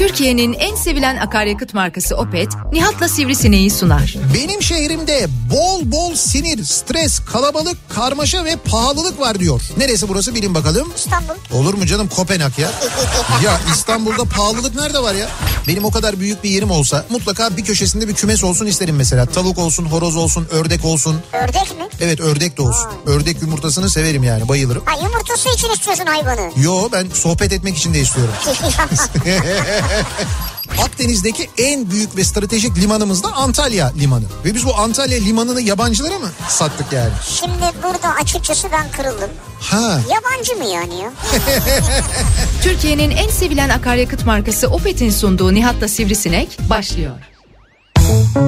Türkiye'nin en sevilen akaryakıt markası Opet, Nihat'la Sivrisineği sunar. Benim şehrimde bol bol sinir, stres, kalabalık, karmaşa ve pahalılık var diyor. Neresi burası bilin bakalım. İstanbul. Olur mu canım Kopenhag ya? ya İstanbul'da pahalılık nerede var ya? Benim o kadar büyük bir yerim olsa mutlaka bir köşesinde bir kümes olsun isterim mesela. Tavuk olsun, horoz olsun, ördek olsun. Ördek mi? Evet ördek de olsun. Ördek yumurtasını severim yani bayılırım. Ha yumurtası için istiyorsun hayvanı. Yo ben sohbet etmek için de istiyorum. Akdeniz'deki en büyük ve stratejik limanımız da Antalya Limanı. Ve biz bu Antalya Limanı'nı yabancılara mı sattık yani? Şimdi burada açıkçası ben kırıldım. Ha. Yabancı mı yani ya? Türkiye'nin en sevilen akaryakıt markası Opet'in sunduğu Nihat'la Sivrisinek başlıyor. Türkiye'nin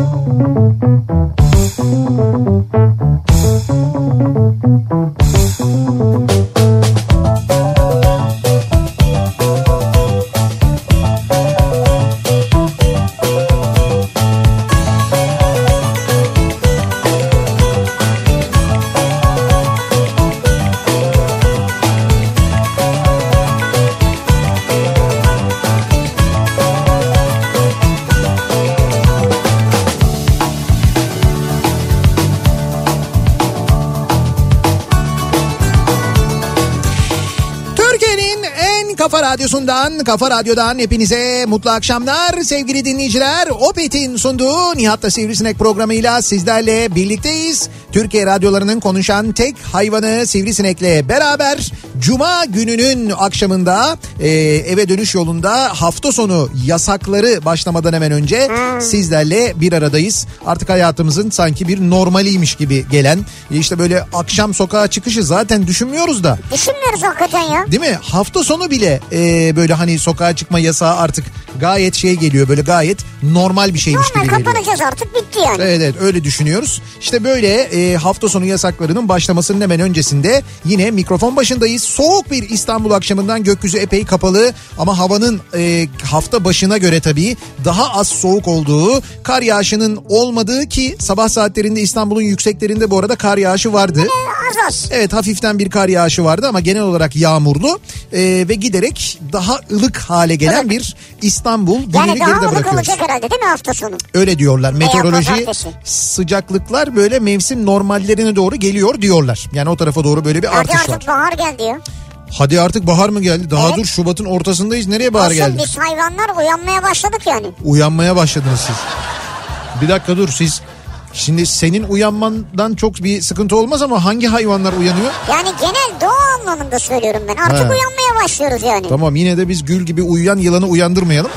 kafa radyodan hepinize mutlu akşamlar sevgili dinleyiciler. Opet'in sunduğu Nihat'ta Sivrisinek programıyla sizlerle birlikteyiz. Türkiye radyolarının konuşan tek hayvanı Sivrisinek'le beraber Cuma gününün akşamında e, eve dönüş yolunda hafta sonu yasakları başlamadan hemen önce sizlerle bir aradayız. Artık hayatımızın sanki bir normaliymiş gibi gelen işte böyle akşam sokağa çıkışı zaten düşünmüyoruz da Düşünmüyoruz hakikaten ya. Değil mi? Hafta sonu bile e, böyle hani sokağa çıkma yasağı artık gayet şey geliyor. Böyle gayet normal bir şeymiş Normal gibi geliyor. kapanacağız artık bitti yani. Evet evet öyle düşünüyoruz. İşte böyle e, hafta sonu yasaklarının başlamasının hemen öncesinde yine mikrofon başındayız. Soğuk bir İstanbul akşamından gökyüzü epey kapalı ama havanın e, hafta başına göre tabii daha az soğuk olduğu, kar yağışının olmadığı ki sabah saatlerinde İstanbul'un yükseklerinde bu arada kar yağışı vardı. Az az. Evet hafiften bir kar yağışı vardı ama genel olarak yağmurlu e, ve giderek daha ılık hale gelen bir İstanbul gününü Yani daha geride ılık bırakıyoruz. olacak herhalde değil mi hafta sonu? Öyle diyorlar. Meteoroloji sıcaklıklar böyle mevsim normallerine doğru geliyor diyorlar. Yani o tarafa doğru böyle bir Hadi artış var. artık bahar geldi ya. Hadi artık bahar mı geldi? Daha Evet. dur Şubat'ın ortasındayız. Nereye bahar Asıl geldi? biz hayvanlar uyanmaya başladık yani. Uyanmaya başladınız siz. Bir dakika dur siz. Şimdi senin uyanmandan çok bir sıkıntı olmaz ama hangi hayvanlar uyanıyor? Yani genel doğa anlamında söylüyorum ben. Artık He. uyanmaya başlıyoruz yani. Tamam yine de biz gül gibi uyuyan yılanı uyandırmayalım.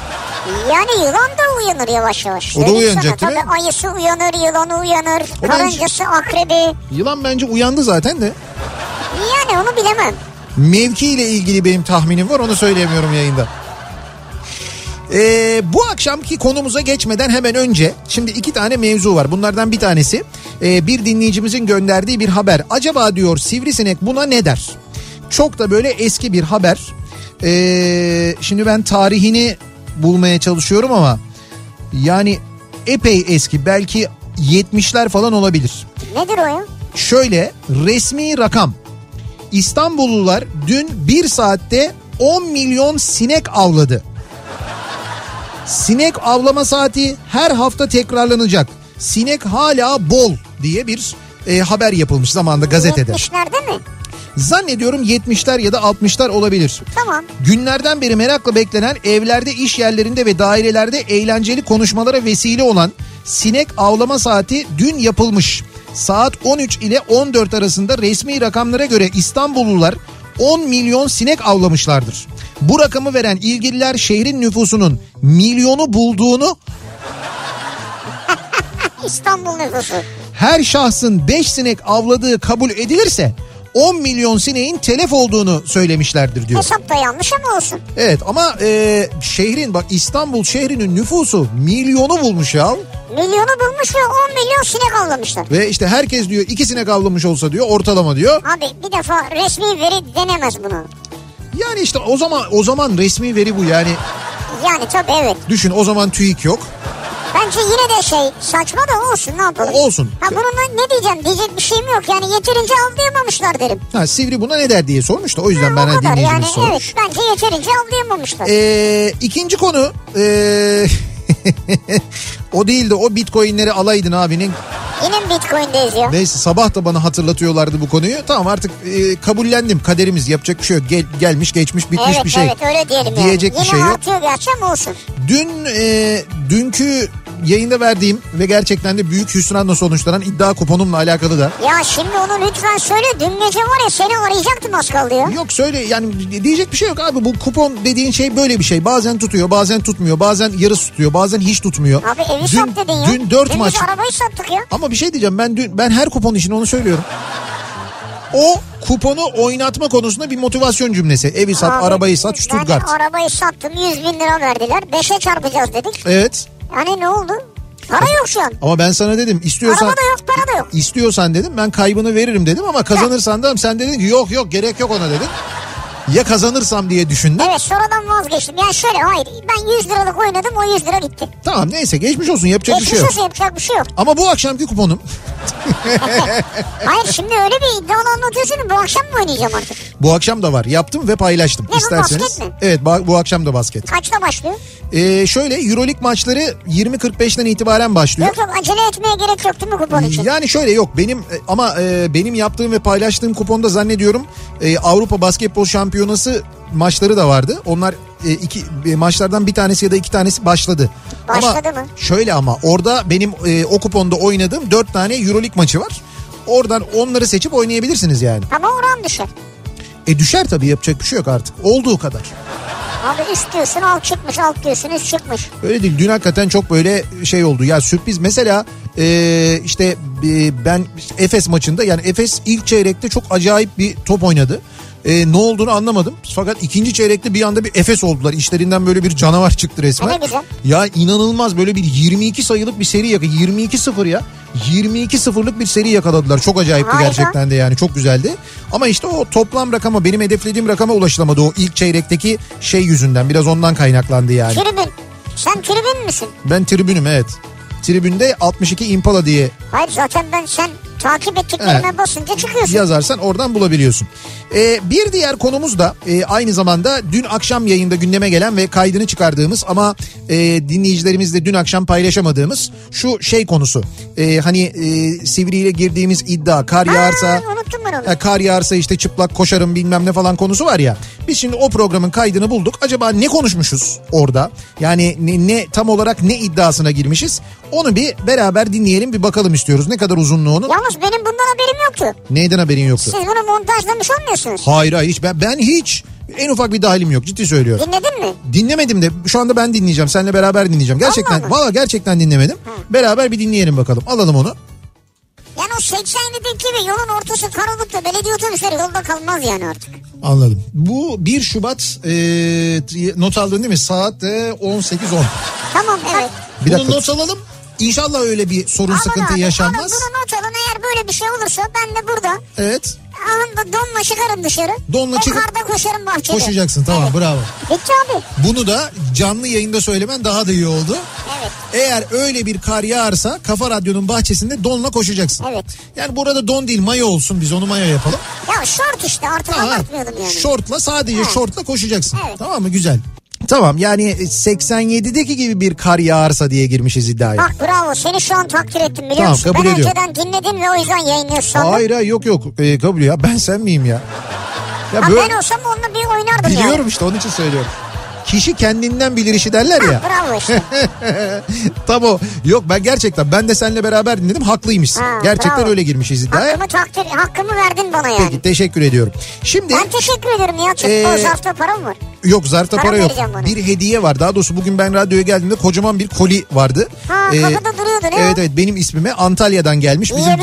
Yani yılan da uyanır yavaş yavaş. O da uyanacak sana. değil mi? Tabii ayısı uyanır, yılanı uyanır, O karıncası, akrebi. Yılan bence uyandı zaten de. Yani onu bilemem. Mevki ile ilgili benim tahminim var onu söyleyemiyorum yayında. Ee, bu akşamki konumuza geçmeden hemen önce şimdi iki tane mevzu var. Bunlardan bir tanesi e, bir dinleyicimizin gönderdiği bir haber. Acaba diyor sivrisinek buna ne der? Çok da böyle eski bir haber. Ee, şimdi ben tarihini bulmaya çalışıyorum ama yani epey eski belki 70'ler falan olabilir. Nedir o ya? Şöyle resmi rakam. İstanbullular dün bir saatte 10 milyon sinek avladı. Sinek avlama saati her hafta tekrarlanacak. Sinek hala bol diye bir e, haber yapılmış zamanda gazetede. 70'lerde mi? Zannediyorum 70'ler ya da 60'lar olabilir. Tamam. Günlerden beri merakla beklenen evlerde, iş yerlerinde ve dairelerde eğlenceli konuşmalara vesile olan sinek avlama saati dün yapılmış. Saat 13 ile 14 arasında resmi rakamlara göre İstanbullular 10 milyon sinek avlamışlardır. Bu rakamı veren ilgililer şehrin nüfusunun milyonu bulduğunu İstanbul nüfusu. her şahsın 5 sinek avladığı kabul edilirse 10 milyon sineğin telef olduğunu söylemişlerdir diyor. Hesap da yanlış ama olsun. Evet ama e, şehrin bak İstanbul şehrinin nüfusu milyonu bulmuş ya. Milyonu bulmuş ve 10 milyon sinek avlamışlar. Ve işte herkes diyor iki sinek avlamış olsa diyor ortalama diyor. Abi bir defa resmi veri denemez bunu. Yani işte o zaman o zaman resmi veri bu yani Yani tabii evet. düşün o zaman TÜİK yok. Bence yine de şey saçma da olsun ne yapalım. Olsun. Ha bununla ne diyeceğim diyecek bir şeyim yok yani yeterince avlayamamışlar derim. Ha, Sivri buna ne der diye sormuş da o yüzden Ha, ben dinleyicimiz yani sormuş. evet bence yeterince avlayamamışlar. Ee, ikinci konu ee, o değildi o bitcoinleri alaydın abinin. Yine mi Bitcoin'deyiz ya? Neyse sabah da bana hatırlatıyorlardı bu konuyu. Tamam artık ee, kabullendim kaderimiz yapacak bir şey yok. Gel, gelmiş geçmiş bitmiş evet bir şey. evet öyle diyelim Diyecek yani. bir şey Yine yok. artıyor gerçi ama olsun. Dün ee, dünkü yayında verdiğim ve gerçekten de büyük hüsranla sonuçlanan iddia kuponumla alakalı da Ya şimdi onu lütfen söyle. Dün gece var ya seni arayacaktım az kaldı ya. Yok söyle yani diyecek bir şey yok abi bu kupon dediğin şey böyle bir şey. Bazen tutuyor bazen tutmuyor bazen yarısı tutuyor bazen hiç tutmuyor. Abi evi dün, sat dedin ya. Dün dört Dün maç. biz arabayı sattık ya. Ama bir şey diyeceğim ben dün ben her kupon için onu söylüyorum. O kuponu oynatma konusunda bir motivasyon cümlesi. Evi sat, Abi, arabayı sat, Stuttgart. Ben arabayı sattım 100 bin lira verdiler. 5'e çarpacağız dedik. Evet. Yani ne oldu? Para yok şu an. Ama ben sana dedim istiyorsan Araba da yok para da yok. istiyorsan dedim ben kaybını veririm dedim ama kazanırsan da sen dedin ki yok yok gerek yok ona dedin. Ya kazanırsam diye düşündüm. Evet sonradan vazgeçtim. Yani şöyle hayır ben 100 liralık oynadım o 100 lira gitti. Tamam neyse geçmiş olsun yapacak bir Geçmiş şey yok. olsun yapacak bir şey yok. Ama bu akşamki kuponum Hayır şimdi öyle bir iddialı anlatıyorsun bu akşam mı oynayacağım artık? bu akşam da var. Yaptım ve paylaştım. Ne bu, İsterseniz. basket mi? Evet bu akşam da basket. Kaçta başlıyor? Ee, şöyle Euroleague maçları 20.45'ten itibaren başlıyor. Yok yok acele etmeye gerek yok değil mi kupon için? Yani şöyle yok benim e, ama e, benim yaptığım ve paylaştığım kuponda zannediyorum e, Avrupa Basketbol Şampiyonası maçları da vardı. Onlar e, iki e, maçlardan bir tanesi ya da iki tanesi başladı. Başladı ama mı? Şöyle ama orada benim e, o kuponda oynadığım dört tane Euroleague maçı var. Oradan onları seçip oynayabilirsiniz yani. Ama oran düşer. E düşer tabii yapacak bir şey yok artık. Olduğu kadar. Abi üst diyorsun alt çıkmış alt diyorsun üst çıkmış. Öyle değil. Dün hakikaten çok böyle şey oldu. Ya sürpriz mesela e, işte e, ben Efes maçında yani Efes ilk çeyrekte çok acayip bir top oynadı. E, ne olduğunu anlamadım. Fakat ikinci çeyrekte bir anda bir Efes oldular. İşlerinden böyle bir canavar çıktı resmen. Ne. Ya inanılmaz böyle bir 22 sayılık bir seri yakaladı. 22-0 ya. 22-0'lık bir seri yakaladılar. Çok acayipti Harika. gerçekten de yani çok güzeldi. Ama işte o toplam rakama benim hedeflediğim rakama ulaşılamadı o ilk çeyrekteki şey yüzünden. Biraz ondan kaynaklandı yani. Tribün. Sen tribün müsün? Ben tribünüm evet. Tribünde 62 Impala diye Hayır zaten ben sen takip ettiklerime Evet. basınca çıkıyorsun. yazarsan oradan bulabiliyorsun. Ee, bir diğer konumuz da e, aynı zamanda dün akşam yayında gündeme gelen ve kaydını çıkardığımız ama e, dinleyicilerimizle dün akşam paylaşamadığımız şu şey konusu. E, hani e, Sivri ile girdiğimiz iddia kar yağarsa... Aa, unuttum ben onu. Kar yağarsa işte çıplak koşarım bilmem ne falan konusu var ya. Biz şimdi o programın kaydını bulduk. Acaba ne konuşmuşuz orada? Yani ne, ne tam olarak ne iddiasına girmişiz? Onu bir beraber dinleyelim bir bakalım istiyoruz. Ne kadar uzunluğunu? Yalnız benim bundan haberim yoktu. Neyden haberin yoktu? Siz bunu montajlamış olmuyorsunuz. Hayır hayır hiç ben, ben hiç en ufak bir dahilim yok ciddi söylüyorum. Dinledin mi? Dinlemedim de şu anda ben dinleyeceğim. Seninle beraber dinleyeceğim. Gerçekten valla gerçekten dinlemedim. Beraber bir dinleyelim bakalım. Alalım onu. Yani o 87'deki gibi yolun ortası kar olup da belediye otobüsleri yolda kalmaz yani artık. Anladım. Bu 1 Şubat e, not aldın değil mi? Saat e, 18.10. Tamam evet. Bir Bunu dakika. not alalım. İnşallah öyle bir sorun Alın sıkıntı abi, yaşanmaz. alın bunu not alın eğer böyle bir şey olursa ben de burada Evet. Alın donla çıkarım dışarı. Donla çıkıp- karda koşarım bahçede. Koşacaksın tamam bravo. Bitti abi. Bunu da canlı yayında söylemen daha da iyi oldu. Evet. Eğer öyle bir kar yağarsa Kafa Radyo'nun bahçesinde donla koşacaksın. Evet. Yani burada don değil mayo olsun biz onu mayo yapalım. Ya şort işte artık abartmayalım yani. Şortla sadece Ha. şortla koşacaksın. Evet. Tamam mı güzel. Tamam yani 87'deki gibi bir kar yağarsa diye girmişiz iddiaya. Bak bravo seni şu an takdir ettim biliyor Tamam, musun? kabul ben ediyorum. önceden dinledim ve o yüzden yayınlıyorsun sandım. Hayır hayır yok yok ee, kabul ya ben sen miyim ya? Ya Ha, böyle ben olsam onunla bir oynardım yani. biliyorum işte onun için söylüyorum. Kişi kendinden bilir işi derler ya. Bravo işte. Tam o. Yok ben gerçekten ben de seninle beraber dinledim haklıymışsın. Ha, gerçekten bravo. öyle girmişiz iddiaya. hakkımı takdir, hakkımı verdin bana yani. Peki teşekkür ediyorum. Şimdi Ben teşekkür ederim ya. Çok Ee, o zarfta para mı var? Yok zarfta Para para yok. bana. Bir hediye var. Daha doğrusu bugün ben radyoya geldiğimde kocaman bir koli vardı. Ha, kapıda duruyordu, ne Evet evet benim ismime Antalya'dan gelmiş. Bizim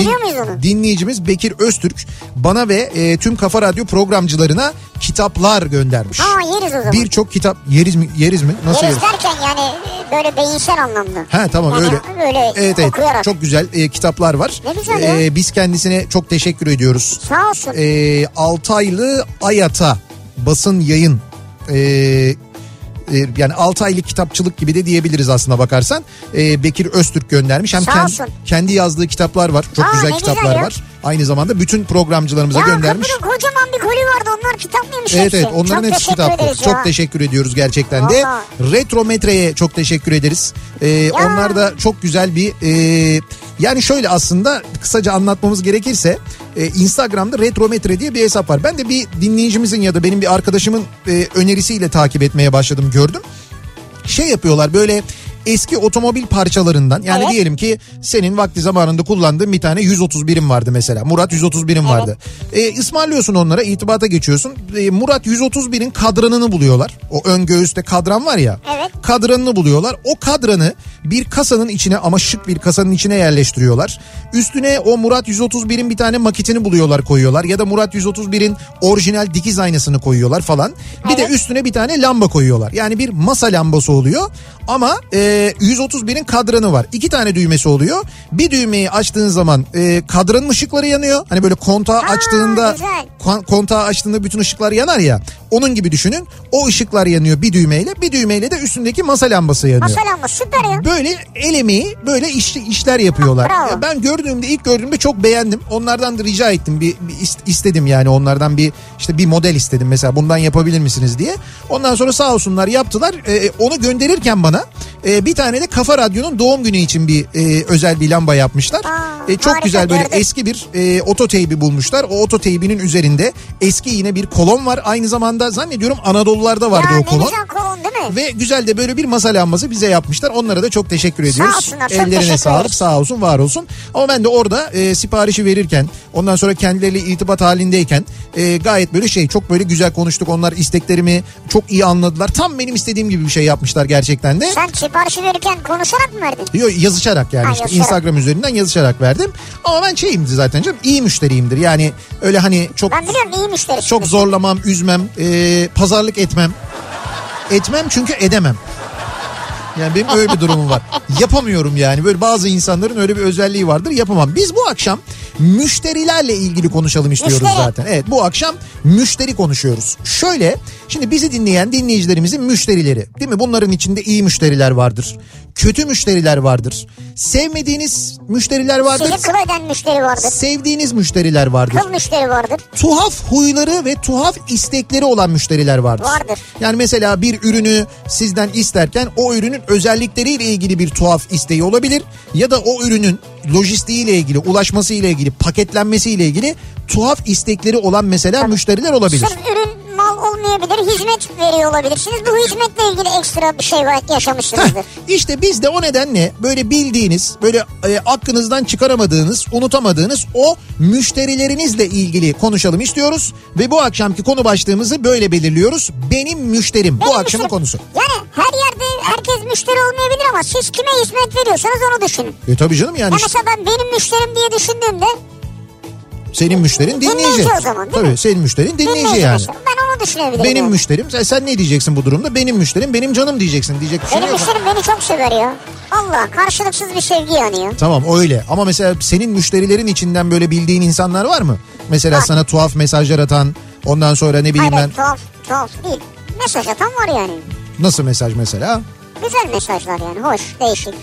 onu? dinleyicimiz Bekir Öztürk bana ve e, tüm Kafa Radyo programcılarına kitaplar göndermiş. Ha yeriz o zaman. Birçok kitap yeriz mi? Yeriz mi? Nasıl yeriz yeriz? derken yani e, böyle beyinsel anlamda. Ha tamam Yani öyle. öyle evet evet okuyarak. çok güzel e, kitaplar var. Ne güzel ya. E, biz kendisine çok teşekkür ediyoruz. Sağ olsun. E, Altaylı Ayata basın yayın e, E, yani 6 aylık kitapçılık gibi de diyebiliriz aslında bakarsan. E, Bekir Öztürk göndermiş. Hem Sağ kend- olsun. kendi yazdığı kitaplar var. Çok Aa, güzel kitaplar güzel ya. var. Aynı zamanda bütün programcılarımıza Ya göndermiş. kapının kocaman bir koli vardı onlar kitap mıymış Evet hepsi? evet onların Çok hepsi ederiz Çok ya. teşekkür ediyoruz gerçekten de. Vallahi. Retrometre'ye çok teşekkür ederiz. Ee, onlar da çok güzel bir e, yani şöyle aslında kısaca anlatmamız gerekirse e, Instagram'da Retrometre diye bir hesap var. Ben de bir dinleyicimizin ya da benim bir arkadaşımın e, önerisiyle takip etmeye başladım gördüm. Şey yapıyorlar böyle eski otomobil parçalarından yani Evet. diyelim ki senin vakti zamanında kullandığın bir tane 131'in vardı mesela. Murat 131'in vardı. E, ısmarlıyorsun onlara itibata geçiyorsun. E, Murat 131'in kadranını buluyorlar. O ön göğüste kadran var ya. Evet. Kadranını buluyorlar. O kadranı bir kasanın içine ama şık bir kasanın içine yerleştiriyorlar. Üstüne o Murat 131'in bir tane maketini buluyorlar koyuyorlar. Ya da Murat 131'in orijinal dikiz aynasını koyuyorlar falan. Bir de Evet. üstüne bir tane lamba koyuyorlar. Yani bir masa lambası oluyor. Ama e, 131'in kadranı var. İki tane düğmesi oluyor. Bir düğmeyi açtığın zaman e, kadranın ışıkları yanıyor. Hani böyle kontağı Ha, açtığında güzel. kon- kontağı açtığında bütün ışıklar yanar ya. Onun gibi düşünün. O ışıklar yanıyor bir düğmeyle. Bir düğmeyle de üstünündeki masa lambası yanıyor. Masal ama süper ya. Böyle el emeği böyle iş, işler yapıyorlar. Bravo. Ya ben gördüğümde ilk gördüğümde çok beğendim. Onlardan da rica ettim. Bir, bir ist- istedim yani onlardan bir işte bir model istedim mesela bundan yapabilir misiniz diye. Ondan sonra sağ olsunlar yaptılar. Ee, onu gönderirken bana e, bir tane de Kafa Radyo'nun doğum günü için bir e, özel bir lamba yapmışlar. Aa, E, çok harika, güzel böyle gördüm. eski bir e, ototeybi bulmuşlar. O ototeybinin üzerinde eski yine bir kolon var. Aynı zamanda zannediyorum Anadolularda vardı Ya o kolon. güzel kolon değil mi? Ve güzel de böyle bir masa lambası bize yapmışlar. Onlara da çok teşekkür ediyoruz. olsunlar, çok Ellerine sağlık sağ olsun var olsun. Ama ben de orada e, siparişi verirken ondan sonra kendileriyle irtibat halindeyken e, gayet böyle şey çok böyle güzel konuştuk. Onlar isteklerimi çok iyi anladılar. Tam benim istediğim gibi bir şey yapmışlar gerçekten de. Sen siparişi verirken konuşarak mı verdin? Yo, yazışarak yani Ha, işte yazışarak. Instagram üzerinden yazışarak verdim. Ama ben şeyimdir zaten canım iyi müşteriyimdir. Yani öyle hani çok Ben biliyorum iyi müşterisin. çok zorlamam, üzmem, e, pazarlık etmem. Etmem çünkü edemem. Yani benim öyle bir durumum var. Yapamıyorum yani. Böyle bazı insanların öyle bir özelliği vardır. Yapamam. Biz bu akşam müşterilerle ilgili konuşalım istiyoruz Müşteri. zaten. Evet bu akşam müşteri konuşuyoruz. Şöyle şimdi bizi dinleyen dinleyicilerimizin müşterileri değil mi? Bunların içinde iyi müşteriler vardır. Kötü müşteriler vardır. Sevmediğiniz müşteriler vardır. Sizi kıl eden müşteri vardır. Sevdiğiniz müşteriler vardır Kıl müşteri vardır. tuhaf huyları ve tuhaf istekleri olan müşteriler vardır. Vardır. Yani mesela bir ürünü sizden isterken o ürünün özellikleriyle ilgili bir tuhaf isteği olabilir ya da o ürünün lojistiğiyle ilgili, ulaşmasıyla ilgili, paketlenmesiyle ilgili tuhaf istekleri olan mesela müşteriler olabilir. Sırf ürün mal olmayabilir, hizmet veriyor olabilirsiniz. Bu hizmetle ilgili ekstra bir şey yaşamışsınızdır. Heh, işte biz de o nedenle böyle bildiğiniz, böyle e, aklınızdan çıkaramadığınız, unutamadığınız o müşterilerinizle ilgili konuşalım istiyoruz. Ve bu akşamki konu başlığımızı böyle belirliyoruz. Benim müşterim bu Benim akşamın müşterim- konusu. Yani her yerde herkes müşteri olmayabilir ama siz kime hizmet veriyorsanız onu düşünün. E tabii canım yani Ya mesela ben benim müşterim diye düşündüğümde senin müşterin dinleyici. Dinleyici o zaman, değil tabii mi? senin müşterin dinleyici dinleyici yani. mesela. Ben onu düşünebilirim. Benim yani. müşterim sen, sen ne diyeceksin bu durumda? Benim müşterim benim canım diyeceksin. Diyecek bir şey Benim yok. müşterim beni çok sever ya. Allah karşılıksız bir sevgi yanıyor. Tamam öyle ama mesela senin müşterilerin içinden böyle bildiğin insanlar var mı? Mesela Var. sana tuhaf mesajlar atan ondan sonra ne bileyim Hayır ben tuhaf tuhaf değil. Mesaj atan var yani. nasıl mesaj mesela? Güzel mesajlar yani hoş değişik.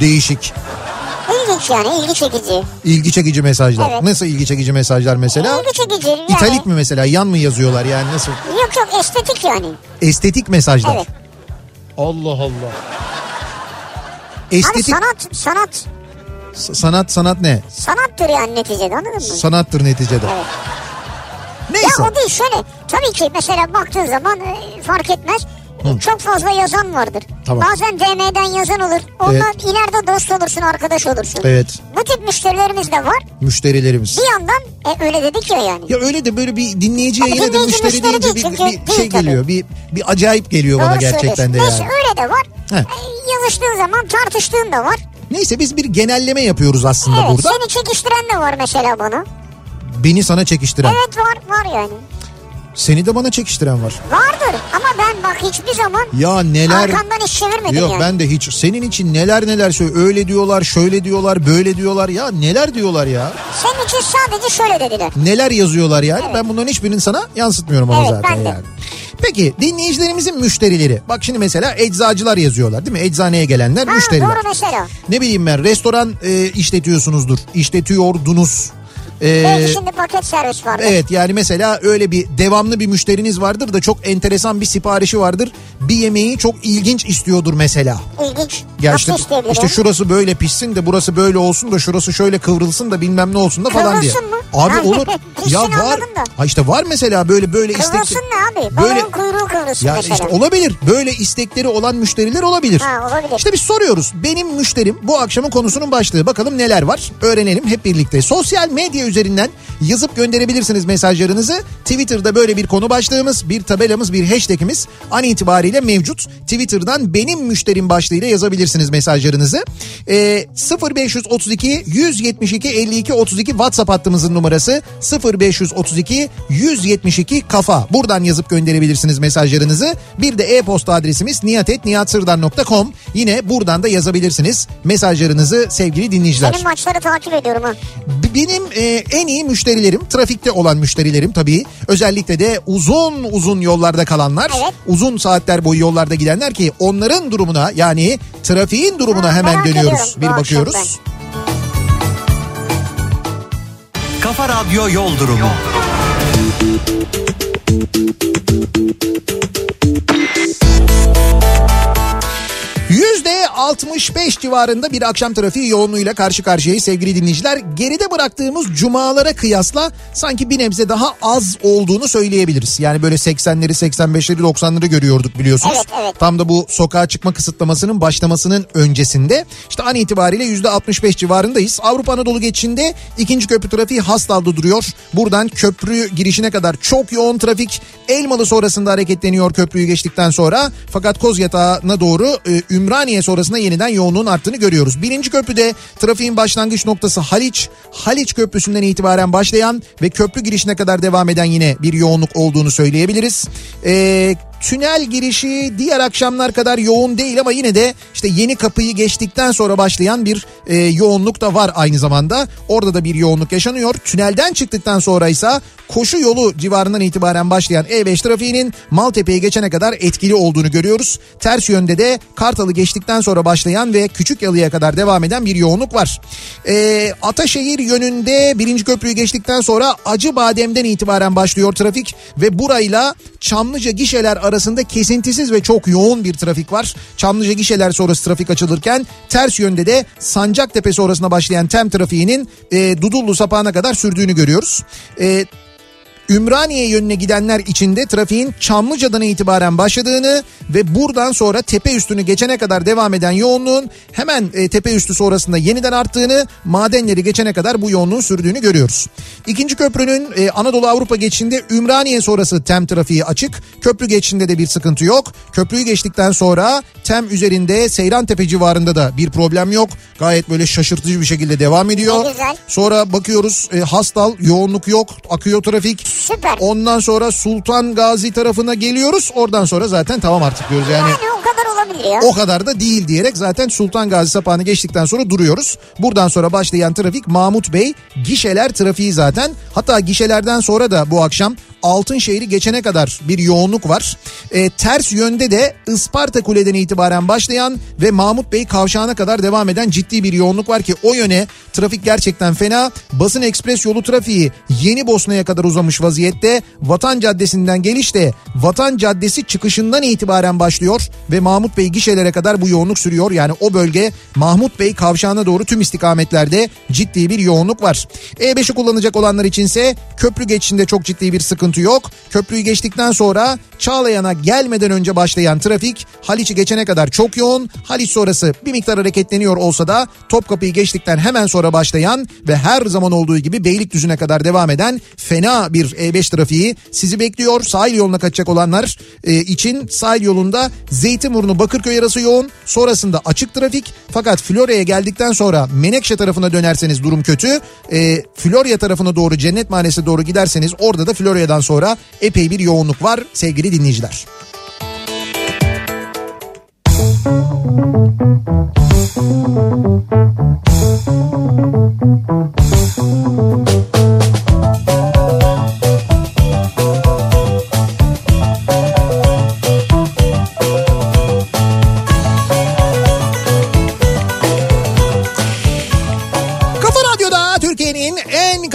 Değişik, İlginç yani ilgi çekici. ilgi çekici mesajlar. Evet. Nasıl ilgi çekici mesajlar mesela? İlgi çekici yani. İtalik mi mesela? Yan mı yazıyorlar yani nasıl? Yok yok estetik yani. Estetik mesajlar. Evet. Allah Allah. Hani Estetik sanat sanat s- sanat sanat ne? sanattır yani neticede anladın mı? Sanattır neticede. Evet. Neyse. Ya o değil şöyle. Tabii ki mesela baktığın zaman e, fark etmez. E, Çok fazla yazan vardır. Tamam. Bazen DM'den yazan olur. Ondan Evet. ileride dost olursun, arkadaş olursun. Evet. Bu tip müşterilerimiz de var. Müşterilerimiz. Bir yandan e, öyle dedik ya yani. Ya öyle de böyle bir dinleyici Ama yayını da dinleyici müşteri müşteri deyince değil bir, çünkü bir değil şey tabii. geliyor. Bir, bir acayip geliyor bana Doğru gerçekten de yani. Neyse öyle de var. Heh. E, yazıştığın zaman tartıştığın da var. Neyse biz bir genelleme yapıyoruz aslında evet burada. seni çekiştiren de var mesela bana. Beni sana çekiştiren. Evet var var yani. Seni de bana çekiştiren var. Vardır ama ben bak hiçbir zaman Ya neler... arkamdan iş çevirmedim Yok yani. ben de hiç senin için neler neler söyle öyle diyorlar şöyle diyorlar böyle diyorlar ya neler diyorlar ya Senin için sadece şöyle dediler. neler yazıyorlar yani ben bunların hiçbirini sana yansıtmıyorum ama Evet, zaten ben de. yani. Peki dinleyicilerimizin müşterileri. Bak şimdi mesela eczacılar yazıyorlar değil mi? Eczaneye gelenler Ha, müşteriler. doğru mesela. Ne bileyim ben restoran e, işletiyorsunuzdur. işletiyordunuz. E, Belki şimdi paket servis vardır. Evet yani mesela öyle bir devamlı bir müşteriniz vardır da çok enteresan bir siparişi vardır. Bir yemeği çok ilginç istiyordur mesela. İlginç. Ya Nasıl işte, işte şurası böyle pişsin de burası böyle olsun da şurası şöyle kıvrılsın da bilmem ne olsun da falan diye. Kıvrılsın mı? Abi olur. ya var. Ha işte var mesela böyle böyle istek. Kıvrılsın ne abi? Böyle kuyruğu kıvrılsın ya mesela. işte olabilir. Böyle istekleri olan müşteriler olabilir. Ha, olabilir. İşte biz soruyoruz. Benim müşterim bu akşamın konusunun başlığı. Bakalım neler var? Öğrenelim hep birlikte. Sosyal medya üzerinden yazıp gönderebilirsiniz mesajlarınızı. Twitter'da böyle bir konu başlığımız, bir tabelamız, bir hashtagimiz an itibariyle mevcut. Twitter'dan benim müşterim başlığıyla yazabilirsiniz mesajlarınızı. Ee, 0532 172 52 32 WhatsApp hattımızın numarası 0532 172 kafa. Buradan yazıp gönderebilirsiniz mesajlarınızı. Bir de e-posta adresimiz niyatetniyatsırdar.com. Yine buradan da yazabilirsiniz mesajlarınızı sevgili dinleyiciler. Senin maçları takip ediyorum ha. Benim e, en iyi müşterilerim trafikte olan müşterilerim tabii. Özellikle de uzun uzun yollarda kalanlar. Evet. Uzun saatler boyu yollarda gidenler ki onların durumuna yani trafiğin durumuna Ha, hemen dönüyoruz. Bir bakıyoruz. Kafa Radyo Yol Durumu. Yüzde 65 civarında bir akşam trafiği yoğunluğuyla karşı karşıyayız sevgili dinleyiciler. Geride bıraktığımız cumalara kıyasla sanki bir nebze daha az olduğunu söyleyebiliriz. Yani böyle 80'leri 85'leri 90'ları görüyorduk biliyorsunuz. Evet, evet. Tam da bu sokağa çıkma kısıtlamasının başlamasının öncesinde. İşte an itibariyle yüzde 65 civarındayız. Avrupa Anadolu geçişinde ikinci köprü trafiği Hastal'da duruyor. Buradan köprü girişine kadar çok yoğun trafik. Elmalı sonrasında hareketleniyor köprüyü geçtikten sonra. Fakat Kozyatağı'na doğru e, Ümraniye sonrasında yeniden yoğunluğun arttığını görüyoruz. Birinci köprüde trafiğin başlangıç noktası Haliç. Haliç Köprüsü'nden itibaren başlayan ve köprü girişine kadar devam eden yine bir yoğunluk olduğunu söyleyebiliriz. Eee Tünel girişi diğer akşamlar kadar yoğun değil ama yine de işte yeni kapıyı geçtikten sonra başlayan bir e, yoğunluk da var aynı zamanda. Orada da bir yoğunluk yaşanıyor. Tünelden çıktıktan sonra ise koşu yolu civarından itibaren başlayan E5 trafiğinin Maltepe'yi geçene kadar etkili olduğunu görüyoruz. Ters yönde de Kartal'ı geçtikten sonra başlayan ve Küçük Yalı'ya kadar devam eden bir yoğunluk var. E, Ataşehir yönünde birinci köprüyü geçtikten sonra Acıbadem'den itibaren başlıyor trafik ve burayla Çamlıca gişeler arasında kesintisiz ve çok yoğun bir trafik var. Çamlıca gişeler sonrası trafik açılırken ters yönde de Sancaktepe sonrasına başlayan tem trafiğinin e, Dudullu sapağına kadar sürdüğünü görüyoruz. E, Ümraniye yönüne gidenler için de trafiğin Çamlıca'dan itibaren başladığını ve buradan sonra tepe üstünü geçene kadar devam eden yoğunluğun hemen e, tepe üstü sonrasında yeniden arttığını, madenleri geçene kadar bu yoğunluğun sürdüğünü görüyoruz. İkinci köprünün e, Anadolu Avrupa geçişinde Ümraniye sonrası tem trafiği açık. Köprü geçişinde de bir sıkıntı yok. Köprüyü geçtikten sonra tem üzerinde Seyrantepe civarında da bir problem yok. Gayet böyle şaşırtıcı bir şekilde devam ediyor. Sonra bakıyoruz e, Hastal yoğunluk yok, akıyor trafik. Süper. Ondan sonra Sultan Gazi tarafına geliyoruz. Oradan sonra zaten tamam artık diyoruz yani. Yani o kadar olabilir ya. O kadar da değil diyerek zaten Sultan Gazi sapağını geçtikten sonra duruyoruz. Buradan sonra başlayan trafik Mahmut Bey gişeler trafiği zaten. Hatta gişelerden sonra da bu akşam Altınşehir'i geçene kadar bir yoğunluk var. E, ters yönde de Isparta Kule'den itibaren başlayan ve Mahmut Bey kavşağına kadar devam eden ciddi bir yoğunluk var ki o yöne trafik gerçekten fena. Basın ekspres yolu trafiği Yeni Bosna'ya kadar uzamış vaziyette. Vatan Caddesi'nden geliş de Vatan Caddesi çıkışından itibaren başlıyor ve Mahmut Bey gişelere kadar bu yoğunluk sürüyor. Yani o bölge Mahmut Bey kavşağına doğru tüm istikametlerde ciddi bir yoğunluk var. E5'i kullanacak olanlar içinse köprü geçişinde çok ciddi bir sıkıntı yok. Köprüyü geçtikten sonra Çağlayan'a gelmeden önce başlayan trafik Haliç'i geçene kadar çok yoğun. Haliç sonrası bir miktar hareketleniyor olsa da Topkapı'yı geçtikten hemen sonra başlayan ve her zaman olduğu gibi Beylikdüzü'ne kadar devam eden fena bir E5 trafiği sizi bekliyor. Sahil yoluna kaçacak olanlar e, için sahil yolunda Zeytinburnu Bakırköy arası yoğun. Sonrasında açık trafik. Fakat Florya'ya geldikten sonra Menekşe tarafına dönerseniz durum kötü. E, Florya tarafına doğru Cennet Mahallesi'ne doğru giderseniz orada da Florya'dan sonra epey bir yoğunluk var sevgili dinleyiciler.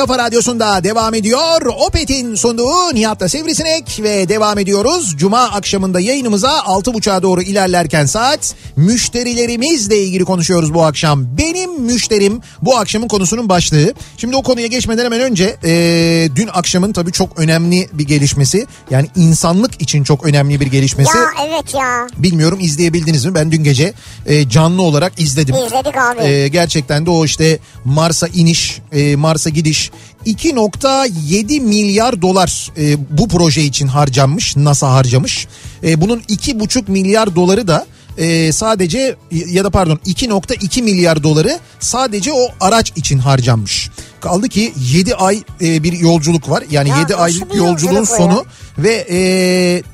Kafa Radyosu'nda devam ediyor. Opet'in sunduğu Nihat'la Sivrisinek ve devam ediyoruz. Cuma akşamında yayınımıza 6.30'a doğru ilerlerken saat müşterilerimizle ilgili konuşuyoruz bu akşam. Benim müşterim bu akşamın konusunun başlığı. Şimdi o konuya geçmeden hemen önce e, dün akşamın tabii çok önemli bir gelişmesi. Yani insanlık için çok önemli bir gelişmesi. Ya evet ya. Bilmiyorum izleyebildiniz mi? Ben dün gece e, canlı olarak izledim. İzledik abi. E, gerçekten de o işte Mars'a iniş, e, Mars'a gidiş 2.7 milyar dolar e, bu proje için harcanmış. NASA harcamış. E, bunun 2.5 milyar doları da e, sadece ya da pardon 2.2 milyar doları sadece o araç için harcanmış. Kaldı ki 7 ay e, bir yolculuk var. Yani Ya 7 nasıl aylık yolculuğun yolculuk o ya? sonu ve e,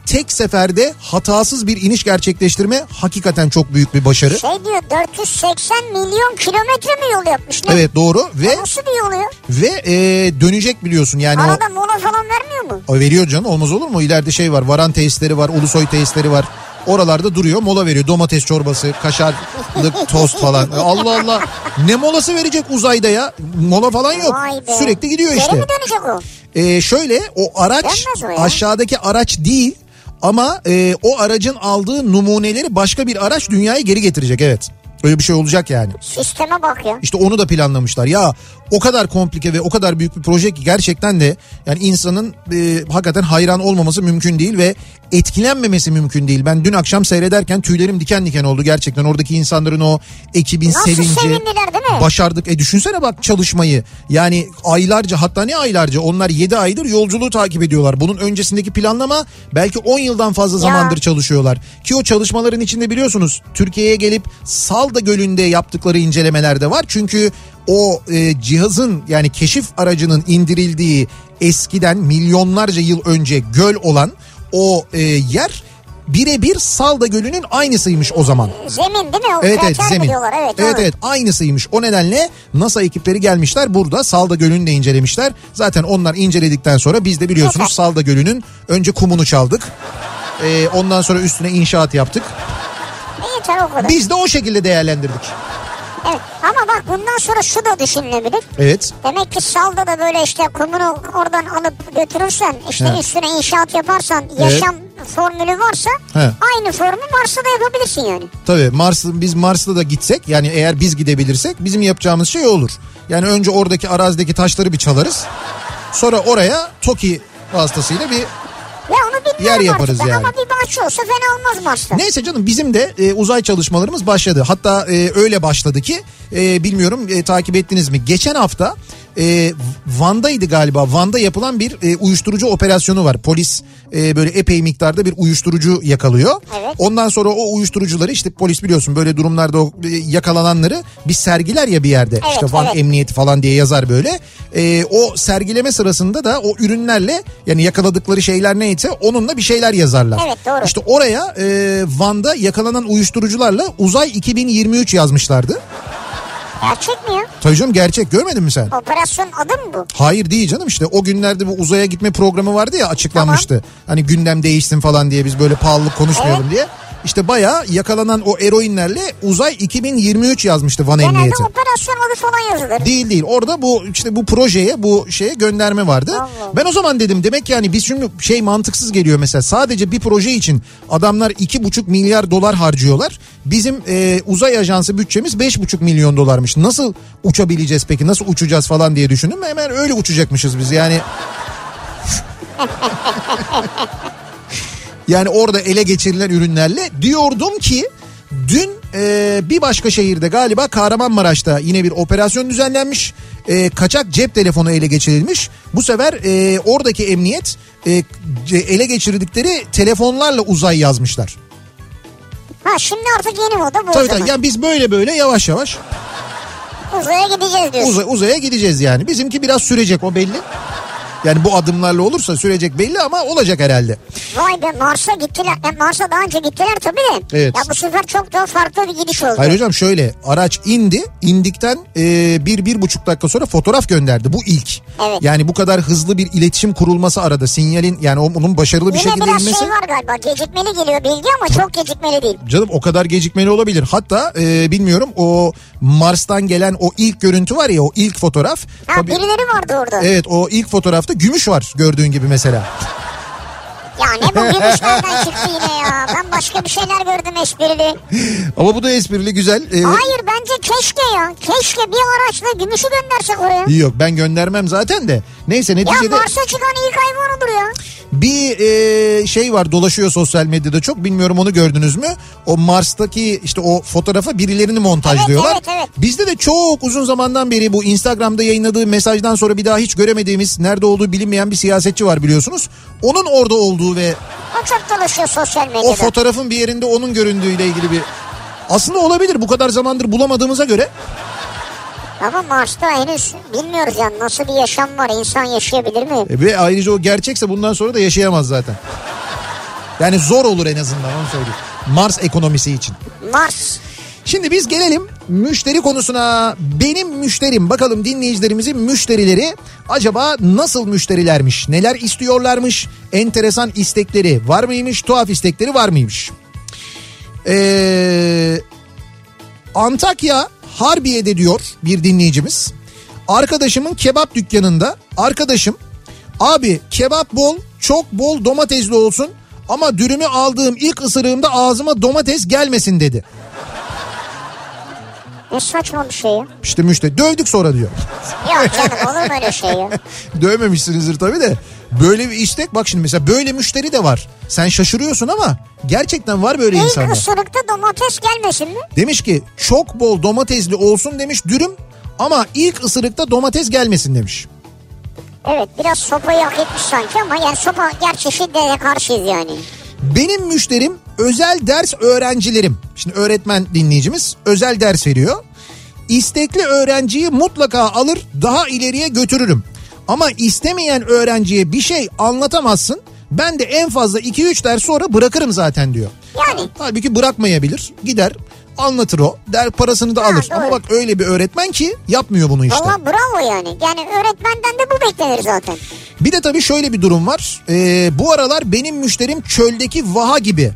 tek seferde hatasız bir iniş gerçekleştirme hakikaten çok büyük bir başarı. Şey diyor 480 milyon kilometre mi yol yapmış ne? Evet doğru ve Nasıl bir yol ya? ve e, dönecek biliyorsun yani o Arada mola falan vermiyor mu? o veriyor canım olmaz olur mu? İleride şey var varan tesisleri var Ulusoy tesisleri var. Oralarda duruyor mola veriyor domates çorbası kaşarlık tost falan. Allah Allah ne molası verecek uzayda ya mola falan yok sürekli gidiyor Geri işte. mi dönecek o? Ee, şöyle o araç Dönmez o ya. aşağıdaki araç değil ama e, o aracın aldığı numuneleri başka bir araç dünyaya geri getirecek evet. Öyle bir şey olacak yani. Sisteme bak ya. İşte onu da planlamışlar. Ya o kadar komplike ve o kadar büyük bir proje ki gerçekten de yani insanın e, hakikaten hayran olmaması mümkün değil ve etkilenmemesi mümkün değil. Ben dün akşam seyrederken tüylerim diken diken oldu gerçekten. Oradaki insanların o ekibin Nasıl sevinci. sevindiler değil mi? Başardık. E düşünsene bak çalışmayı. Yani aylarca hatta ne aylarca onlar 7 aydır yolculuğu takip ediyorlar. Bunun öncesindeki planlama belki 10 yıldan fazla zamandır çalışıyorlar. Ki o çalışmaların içinde biliyorsunuz Türkiye'ye gelip Salda Gölü'nde yaptıkları incelemeler de var. Çünkü o e, cihazın yani keşif aracının indirildiği eskiden milyonlarca yıl önce göl olan o e, yer birebir Salda Gölü'nün aynısıymış o zaman. Zemin değil mi? O Evet evet zemin. diyorlar? Evet, evet evet aynısıymış. O nedenle NASA ekipleri gelmişler burada Salda Gölü'nü de incelemişler. Zaten onlar inceledikten sonra biz de biliyorsunuz Süper. Salda Gölü'nün önce kumunu çaldık. Ee, ondan sonra üstüne inşaat yaptık. İyi. Biz de o şekilde değerlendirdik. Evet. Ama bak bundan sonra şu da düşünülebilir. Evet. Demek ki salda da böyle işte kumunu oradan alıp götürürsen işte He. üstüne inşaat yaparsan yaşam formülü varsa He. aynı formu Mars'ta da yapabilirsin yani. Tabii Mars biz Mars'ta da gitsek yani eğer biz gidebilirsek bizim yapacağımız şey olur. Yani önce oradaki arazideki taşları bir çalarız. Sonra oraya TOKİ vasıtasıyla bir Yer yaparız artık. yani. Ama bir bahçe olsa fena olmaz Mars'ta. Neyse canım bizim de e, uzay çalışmalarımız başladı. Hatta e, öyle başladı ki e, bilmiyorum e, takip ettiniz mi? Geçen hafta e, Van'daydı galiba. Van'da yapılan bir e, uyuşturucu operasyonu var. Polis e, böyle epey miktarda bir uyuşturucu yakalıyor. Evet. Ondan sonra o uyuşturucuları işte polis biliyorsun böyle durumlarda o e, yakalananları bir sergiler ya bir yerde. Evet, işte Van evet. Emniyeti falan diye yazar böyle. E, o sergileme sırasında da o ürünlerle yani yakaladıkları şeyler neyse onunla bir şeyler yazarlar. Evet, doğru. İşte oraya e, Van'da yakalanan uyuşturucularla uzay 2023 yazmışlardı. Gerçek mi ya? Tabii canım gerçek görmedin mi sen? Operasyon adı mı bu? Hayır değil canım işte o günlerde bu uzaya gitme programı vardı ya açıklanmıştı. Hani gündem değişsin falan diye biz böyle pahalılık konuşmayalım diye. İşte bayağı yakalanan o eroinlerle uzay 2023 yazmıştı Van Genelde Emniyeti. operasyon adı falan yazılır. Değil değil. Orada bu işte bu projeye bu şeye gönderme vardı. Allah. Ben o zaman dedim demek ki yani biz şimdi şey mantıksız geliyor mesela sadece bir proje için adamlar iki buçuk milyar dolar harcıyorlar. Bizim e, uzay ajansı bütçemiz beş buçuk milyon dolarmış. Nasıl uçabileceğiz peki? Nasıl uçacağız falan diye düşündüm. Hemen öyle uçacakmışız biz yani. Yani orada ele geçirilen ürünlerle diyordum ki dün e, bir başka şehirde galiba Kahramanmaraş'ta yine bir operasyon düzenlenmiş. E, kaçak cep telefonu ele geçirilmiş. Bu sefer e, oradaki emniyet e, ele geçirdikleri telefonlarla uzay yazmışlar. Ha şimdi artık yeni moda bu Tabii tabii yani biz böyle böyle yavaş yavaş Uzaya gideceğiz diyorsun. uza- uzaya gideceğiz yani. Bizimki biraz sürecek o belli. Yani bu adımlarla olursa sürecek belli ama olacak herhalde. Vay be Mars'a gittiler. E, Mars'a daha önce gittiler tabii de. Evet. Ya bu sefer çok daha farklı bir gidiş oldu. Hayır hocam şöyle araç indi indikten e, bir bir buçuk dakika sonra fotoğraf gönderdi bu ilk. Evet. Yani bu kadar hızlı bir iletişim kurulması arada sinyalin yani onun başarılı bir Yine şekilde biraz inmesi. şey var galiba gecikmeli geliyor bilgi ama çok gecikmeli değil. Canım o kadar gecikmeli olabilir. Hatta e, bilmiyorum o Mars'tan gelen o ilk görüntü var ya o ilk fotoğraf. Ha Tabii- birileri vardı orada. Evet o ilk fotoğrafta gümüş var gördüğün gibi mesela. Ya ne bu gümüş nereden çıktı yine ya? Ben başka bir şeyler gördüm esprili. Ama bu da esprili güzel. E, Hayır bence keşke ya. Keşke bir araçla gümüşü göndersek oraya. Yok ben göndermem zaten de. Neyse Ya neticede Mars'a çıkan ilk hayvan odur ya. bir e, şey var dolaşıyor sosyal medyada çok bilmiyorum onu gördünüz mü? O Mars'taki işte o fotoğrafa birilerini montajlıyorlar. Evet, evet, evet. Bizde de çok uzun zamandan beri bu Instagram'da yayınladığı mesajdan sonra bir daha hiç göremediğimiz nerede olduğu bilinmeyen bir siyasetçi var biliyorsunuz. Onun orada olduğu ve O çok dolaşıyor sosyal medyada. o fotoğrafın bir yerinde onun göründüğüyle ilgili bir aslında olabilir bu kadar zamandır bulamadığımıza göre. Ama Mars'ta henüz bilmiyoruz yani nasıl bir yaşam var insan yaşayabilir mi? E, Ve ayrıca o gerçekse bundan sonra da yaşayamaz zaten. Yani zor olur en azından onu söyleyeyim. Mars ekonomisi için. Mars. Şimdi biz gelelim müşteri konusuna. Benim müşterim bakalım dinleyicilerimizin müşterileri acaba nasıl müşterilermiş? Neler istiyorlarmış? Enteresan istekleri var mıymış? Tuhaf istekleri var mıymış? Ee, Antakya Harbiye'de diyor bir dinleyicimiz. Arkadaşımın kebap dükkanında arkadaşım abi kebap bol çok bol domatesli olsun ama dürümü aldığım ilk ısırığımda ağzıma domates gelmesin dedi. Ne saçma bir şey ya. İşte müşteri dövdük sonra diyor. Yok canım olur mu öyle şey ya? Dövmemişsinizdir tabii de. Böyle bir istek bak şimdi mesela böyle müşteri de var. Sen şaşırıyorsun ama gerçekten var böyle İlk insanlar. ısırıkta domates gelmesin mi? Demiş ki çok bol domatesli olsun demiş dürüm ama ilk ısırıkta domates gelmesin demiş. Evet biraz sopayı hak etmiş sanki ama yani sopa gerçi şiddete karşıyız yani. Benim müşterim özel ders öğrencilerim. Şimdi öğretmen dinleyicimiz özel ders veriyor. İstekli öğrenciyi mutlaka alır daha ileriye götürürüm. Ama istemeyen öğrenciye bir şey anlatamazsın. Ben de en fazla 2-3 ders sonra bırakırım zaten diyor. Yani Halbuki bırakmayabilir. Gider anlatır o. Der parasını da alır. doğru. Ama bak öyle bir öğretmen ki yapmıyor bunu işte. valla bravo yani. Yani öğretmenden de bu beklenir zaten. Bir de tabii şöyle bir durum var. Ee, bu aralar benim müşterim çöldeki vaha gibi.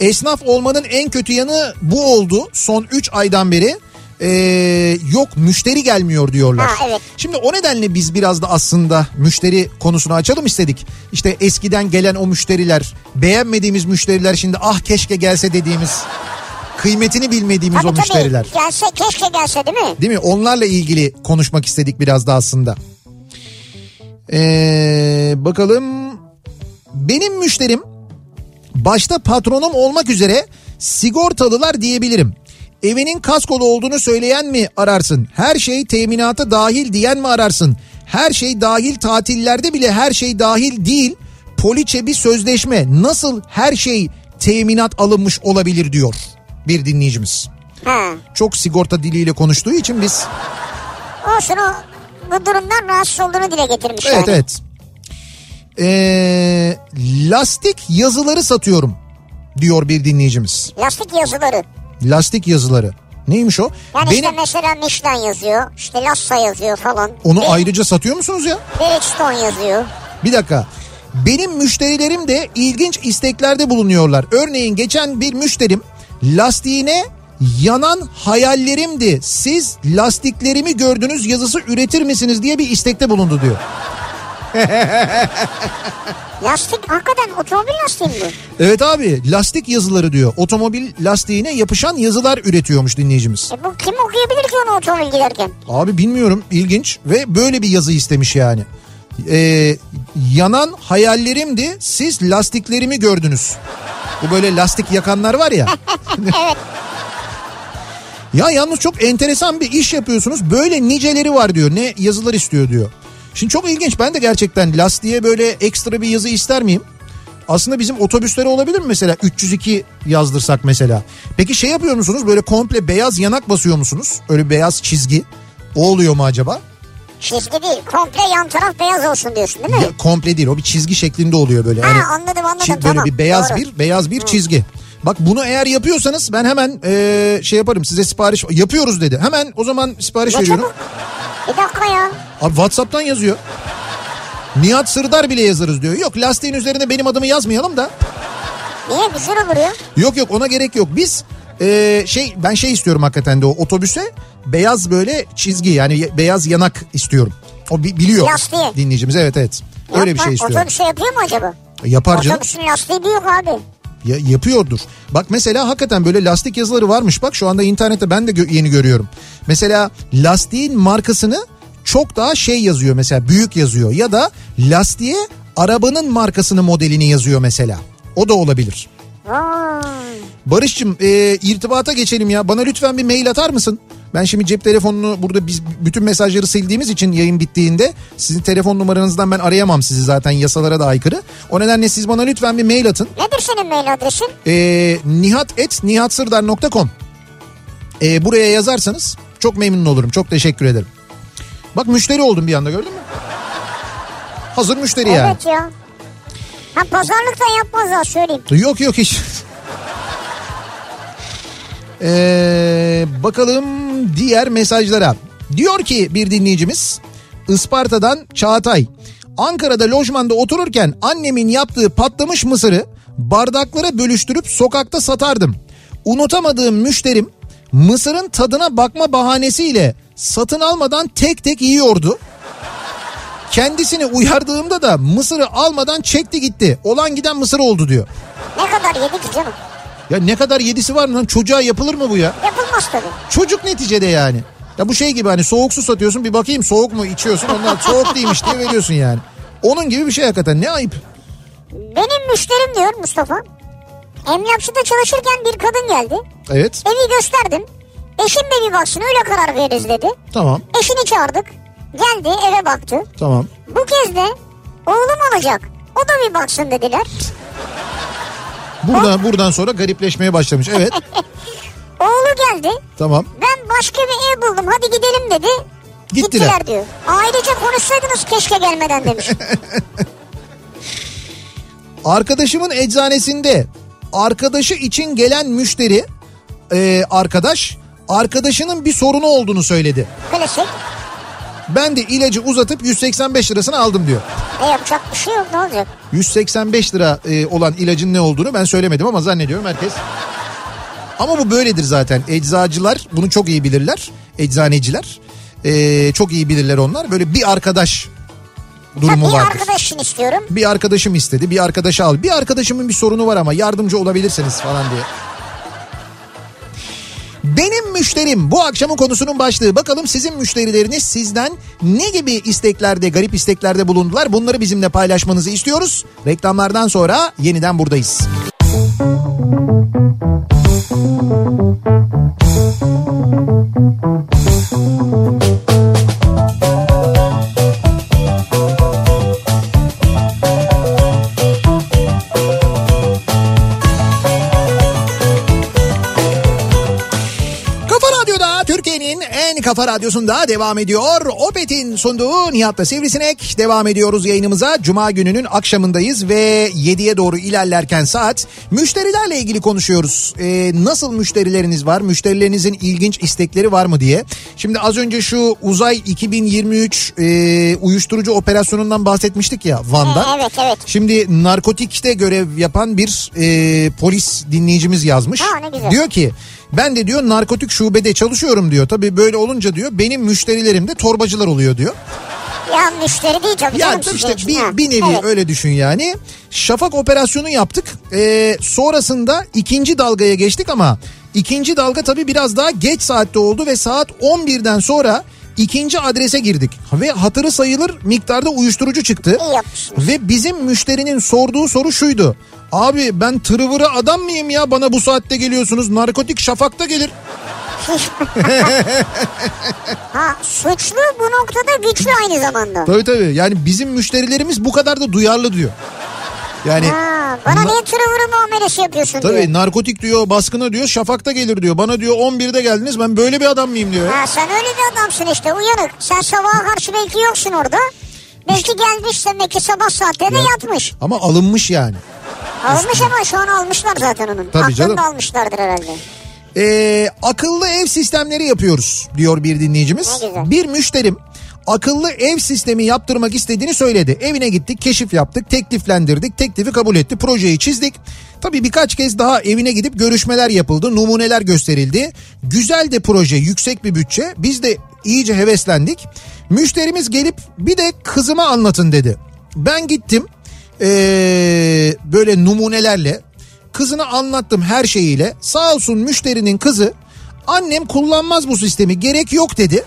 Esnaf olmanın en kötü yanı bu oldu son 3 aydan beri. Ee, yok müşteri gelmiyor diyorlar. Ha, evet. Şimdi o nedenle biz biraz da aslında müşteri konusunu açalım istedik. İşte eskiden gelen o müşteriler, beğenmediğimiz müşteriler şimdi ah keşke gelse dediğimiz, kıymetini bilmediğimiz o Tabii müşteriler. tabii gelse keşke gelse değil mi? Değil mi? Onlarla ilgili konuşmak istedik biraz da aslında. Ee, bakalım. Benim müşterim başta patronum olmak üzere sigortalılar diyebilirim. Evinin kaskolu olduğunu söyleyen mi ararsın? Her şey teminata dahil diyen mi ararsın? Her şey dahil tatillerde bile her şey dahil değil. Poliçe bir sözleşme. Nasıl her şey teminat alınmış olabilir diyor bir dinleyicimiz Ha. çok sigorta diliyle konuştuğu için biz Olsun o bu durumdan rahatsız olduğunu dile getirmiş evet yani. evet Ee, lastik yazıları satıyorum diyor bir dinleyicimiz. Lastik yazıları. Lastik yazıları. Neymiş o? Yani Benim işte mesela Michelin yazıyor. işte Lassa yazıyor falan. onu Be- ayrıca satıyor musunuz ya? Bridgestone yazıyor. Bir dakika. Benim müşterilerim de ilginç isteklerde bulunuyorlar. Örneğin geçen bir müşterim lastiğine yanan hayallerimdi. Siz lastiklerimi gördünüz yazısı üretir misiniz diye bir istekte bulundu diyor. Lastik hakikaten otomobil lastiği mi bu? Evet abi lastik yazıları diyor. Otomobil lastiğine yapışan yazılar üretiyormuş dinleyicimiz. E bu kim okuyabilir ki onu otomobil giderken? Abi bilmiyorum ilginç ve böyle bir yazı istemiş yani. Ee, yanan hayallerimdi siz lastiklerimi gördünüz. Bu böyle lastik yakanlar var ya. Ya yalnız çok enteresan bir iş yapıyorsunuz. Böyle niceleri var diyor. Ne yazılar istiyor diyor. Şimdi çok ilginç. Ben de gerçekten lastiğe böyle ekstra bir yazı ister miyim? Aslında bizim otobüslere olabilir mi mesela 302 yazdırsak mesela. Peki şey yapıyor musunuz böyle komple beyaz yanak basıyor musunuz? Öyle beyaz çizgi. O oluyor mu acaba? Çizgi değil komple yan taraf beyaz olsun diyorsun değil mi? Ya, komple değil o bir çizgi şeklinde oluyor böyle. Ha, Yani anladım, anladım, çiz- Böyle tamam, bir beyaz doğru. bir beyaz bir çizgi. Bak bunu eğer yapıyorsanız ben hemen e, şey yaparım size sipariş yapıyoruz dedi. Hemen o zaman sipariş Ne veriyorum. çabuk. Bir dakika ya. Abi Whatsapp'tan yazıyor. Nihat Sırdar bile yazarız diyor. Yok lastiğin üzerine benim adımı yazmayalım da. Niye güzel olur ya? Yok yok ona gerek yok. Biz e, şey ben şey istiyorum hakikaten de o otobüse beyaz böyle çizgi yani beyaz yanak istiyorum. O bi- biliyor Lastiği. dinleyicimiz evet evet. Öyle bir Yapma, şey istiyorum. Otobüse yapıyor mu acaba? Yapar canım. Otobüsün lastiği büyük abi. Ya, yapıyordur. Bak mesela hakikaten böyle lastik yazıları varmış. Bak şu anda internette ben de gö- yeni görüyorum. Mesela lastiğin markasını çok daha şey yazıyor mesela büyük yazıyor. Ya da lastiğe arabanın markasını modelini yazıyor mesela. O da olabilir. Vay. Barış'cığım e, irtibata geçelim ya. Bana lütfen bir mail atar mısın? Ben şimdi cep telefonunu burada biz bütün mesajları sildiğimiz için yayın bittiğinde sizin telefon numaranızdan ben arayamam sizi zaten yasalara da aykırı. O nedenle siz bana lütfen bir mail atın. Nedir senin mail adresin? E, nihat.nihatsırdar.com e, Buraya yazarsanız çok memnun olurum. Çok teşekkür ederim. Bak müşteri oldum bir anda gördün mü? Hazır müşteri yani. Evet ya. Ha pazarlıktan yapmazlar söyleyeyim. Yok yok hiç. Ee, bakalım diğer mesajlara. Diyor ki bir dinleyicimiz Isparta'dan Çağatay. Ankara'da lojmanda otururken annemin yaptığı patlamış mısırı bardaklara bölüştürüp sokakta satardım. Unutamadığım müşterim mısırın tadına bakma bahanesiyle satın almadan tek tek yiyordu. Kendisini uyardığımda da mısırı almadan çekti gitti. Olan giden mısır oldu diyor. Ne kadar yedi ki canım? Ya ne kadar yedisi var lan çocuğa yapılır mı bu ya? Yapılmaz tabii. Çocuk neticede yani. Ya bu şey gibi hani soğuk su satıyorsun bir bakayım soğuk mu içiyorsun ondan soğuk değilmiş diye veriyorsun yani. Onun gibi bir şey hakikaten ne ayıp. Benim müşterim diyor Mustafa. Emlakçıda çalışırken bir kadın geldi. Evet Evi gösterdim. Eşim de bir baksın öyle karar veririz dedi. tamam Eşini çağırdık. Geldi eve baktı. tamam. Bu kez de oğlum alacak. O da bir baksın dediler. Buradan buradan sonra garipleşmeye başlamış. Evet Oğlu geldi. tamam. Ben başka bir ev buldum hadi gidelim dedi. Gittiler. diyor. Ailece konuşsaydınız keşke gelmeden demiş. Arkadaşımın eczanesinde arkadaşı için gelen müşteri e, arkadaş arkadaşının bir sorunu olduğunu söyledi. Klasik. Ben de ilacı uzatıp 185 lirasını aldım diyor. E yapacak bir şey yok ne olacak? 185 lira e, olan ilacın ne olduğunu ben söylemedim ama zannediyorum herkes. Ama bu böyledir zaten. Eczacılar bunu çok iyi bilirler. Eczaneciler. E, çok iyi bilirler onlar. Böyle bir arkadaş durumu bir vardır. arkadaşın istiyorum. Bir arkadaşım istedi. Bir arkadaşı al. Bir arkadaşımın bir sorunu var ama yardımcı olabilirsiniz falan diye. Benim müşterim bu akşamın konusunun başlığı. Bakalım sizin müşterileriniz sizden ne gibi isteklerde, garip isteklerde bulundular? Bunları bizimle paylaşmanızı istiyoruz. Reklamlardan sonra yeniden buradayız. Kafa Türkiye'nin en kafa radyosunda devam ediyor. Opet'in sunduğu Nihat'la Sivrisinek. Devam ediyoruz yayınımıza. Cuma gününün akşamındayız ve 7'ye doğru ilerlerken saat müşterilerle ilgili konuşuyoruz. Ee, nasıl müşterileriniz var? Müşterilerinizin ilginç istekleri var mı diye. Şimdi az önce şu Uzay 2023 e, uyuşturucu operasyonundan bahsetmiştik ya Van'da. Ee, evet, evet. Şimdi narkotikte görev yapan bir e, polis dinleyicimiz yazmış. Ha, ne güzel. Diyor ki ben de diyor narkotik şubede çalışıyorum diyor. Tabii böyle olunca diyor benim müşterilerim de torbacılar oluyor diyor. Ya müşteri değil tabii Ya canım işte bir, Ha, bir nevi evet. öyle düşün yani. Şafak operasyonu yaptık. Ee, sonrasında ikinci dalgaya geçtik ama ikinci dalga tabii biraz daha geç saatte oldu ve saat 11'den sonra ikinci adrese girdik. Ve hatırı sayılır miktarda uyuşturucu çıktı. Ve bizim müşterinin sorduğu soru şuydu. Abi ben tırıvırı adam mıyım ya bana bu saatte geliyorsunuz narkotik şafakta gelir. Ha suçlu bu noktada güçlü aynı zamanda. Tabii tabii yani bizim müşterilerimiz bu kadar da duyarlı diyor. Yani Ha. Bana Na- niye tırıvırı muamelesi yapıyorsun Tabii diyor. narkotik diyor baskına diyor şafakta gelir diyor. Bana diyor 11'de geldiniz ben böyle bir adam mıyım diyor. Ha, sen öyle bir adamsın işte uyanık. Sen sabaha karşı belki yoksun orada. Belki gelmiş demek ki sabah saatlerinde Ya. yatmış. Ama alınmış yani. Almış ama şu an almışlar zaten onun. Tabii Aklını canım. almışlardır herhalde. Ee, akıllı ev sistemleri yapıyoruz diyor bir dinleyicimiz. Bir müşterim akıllı ev sistemi yaptırmak istediğini söyledi. Evine gittik, keşif yaptık, tekliflendirdik, teklifi kabul etti, projeyi çizdik. Tabii birkaç kez daha evine gidip görüşmeler yapıldı, numuneler gösterildi. Güzel de proje, yüksek bir bütçe. Biz de iyice heveslendik. Müşterimiz gelip bir de kızıma anlatın dedi. Ben gittim ee, böyle numunelerle kızına anlattım her şeyiyle. Sağ olsun müşterinin kızı annem kullanmaz bu sistemi gerek yok dedi.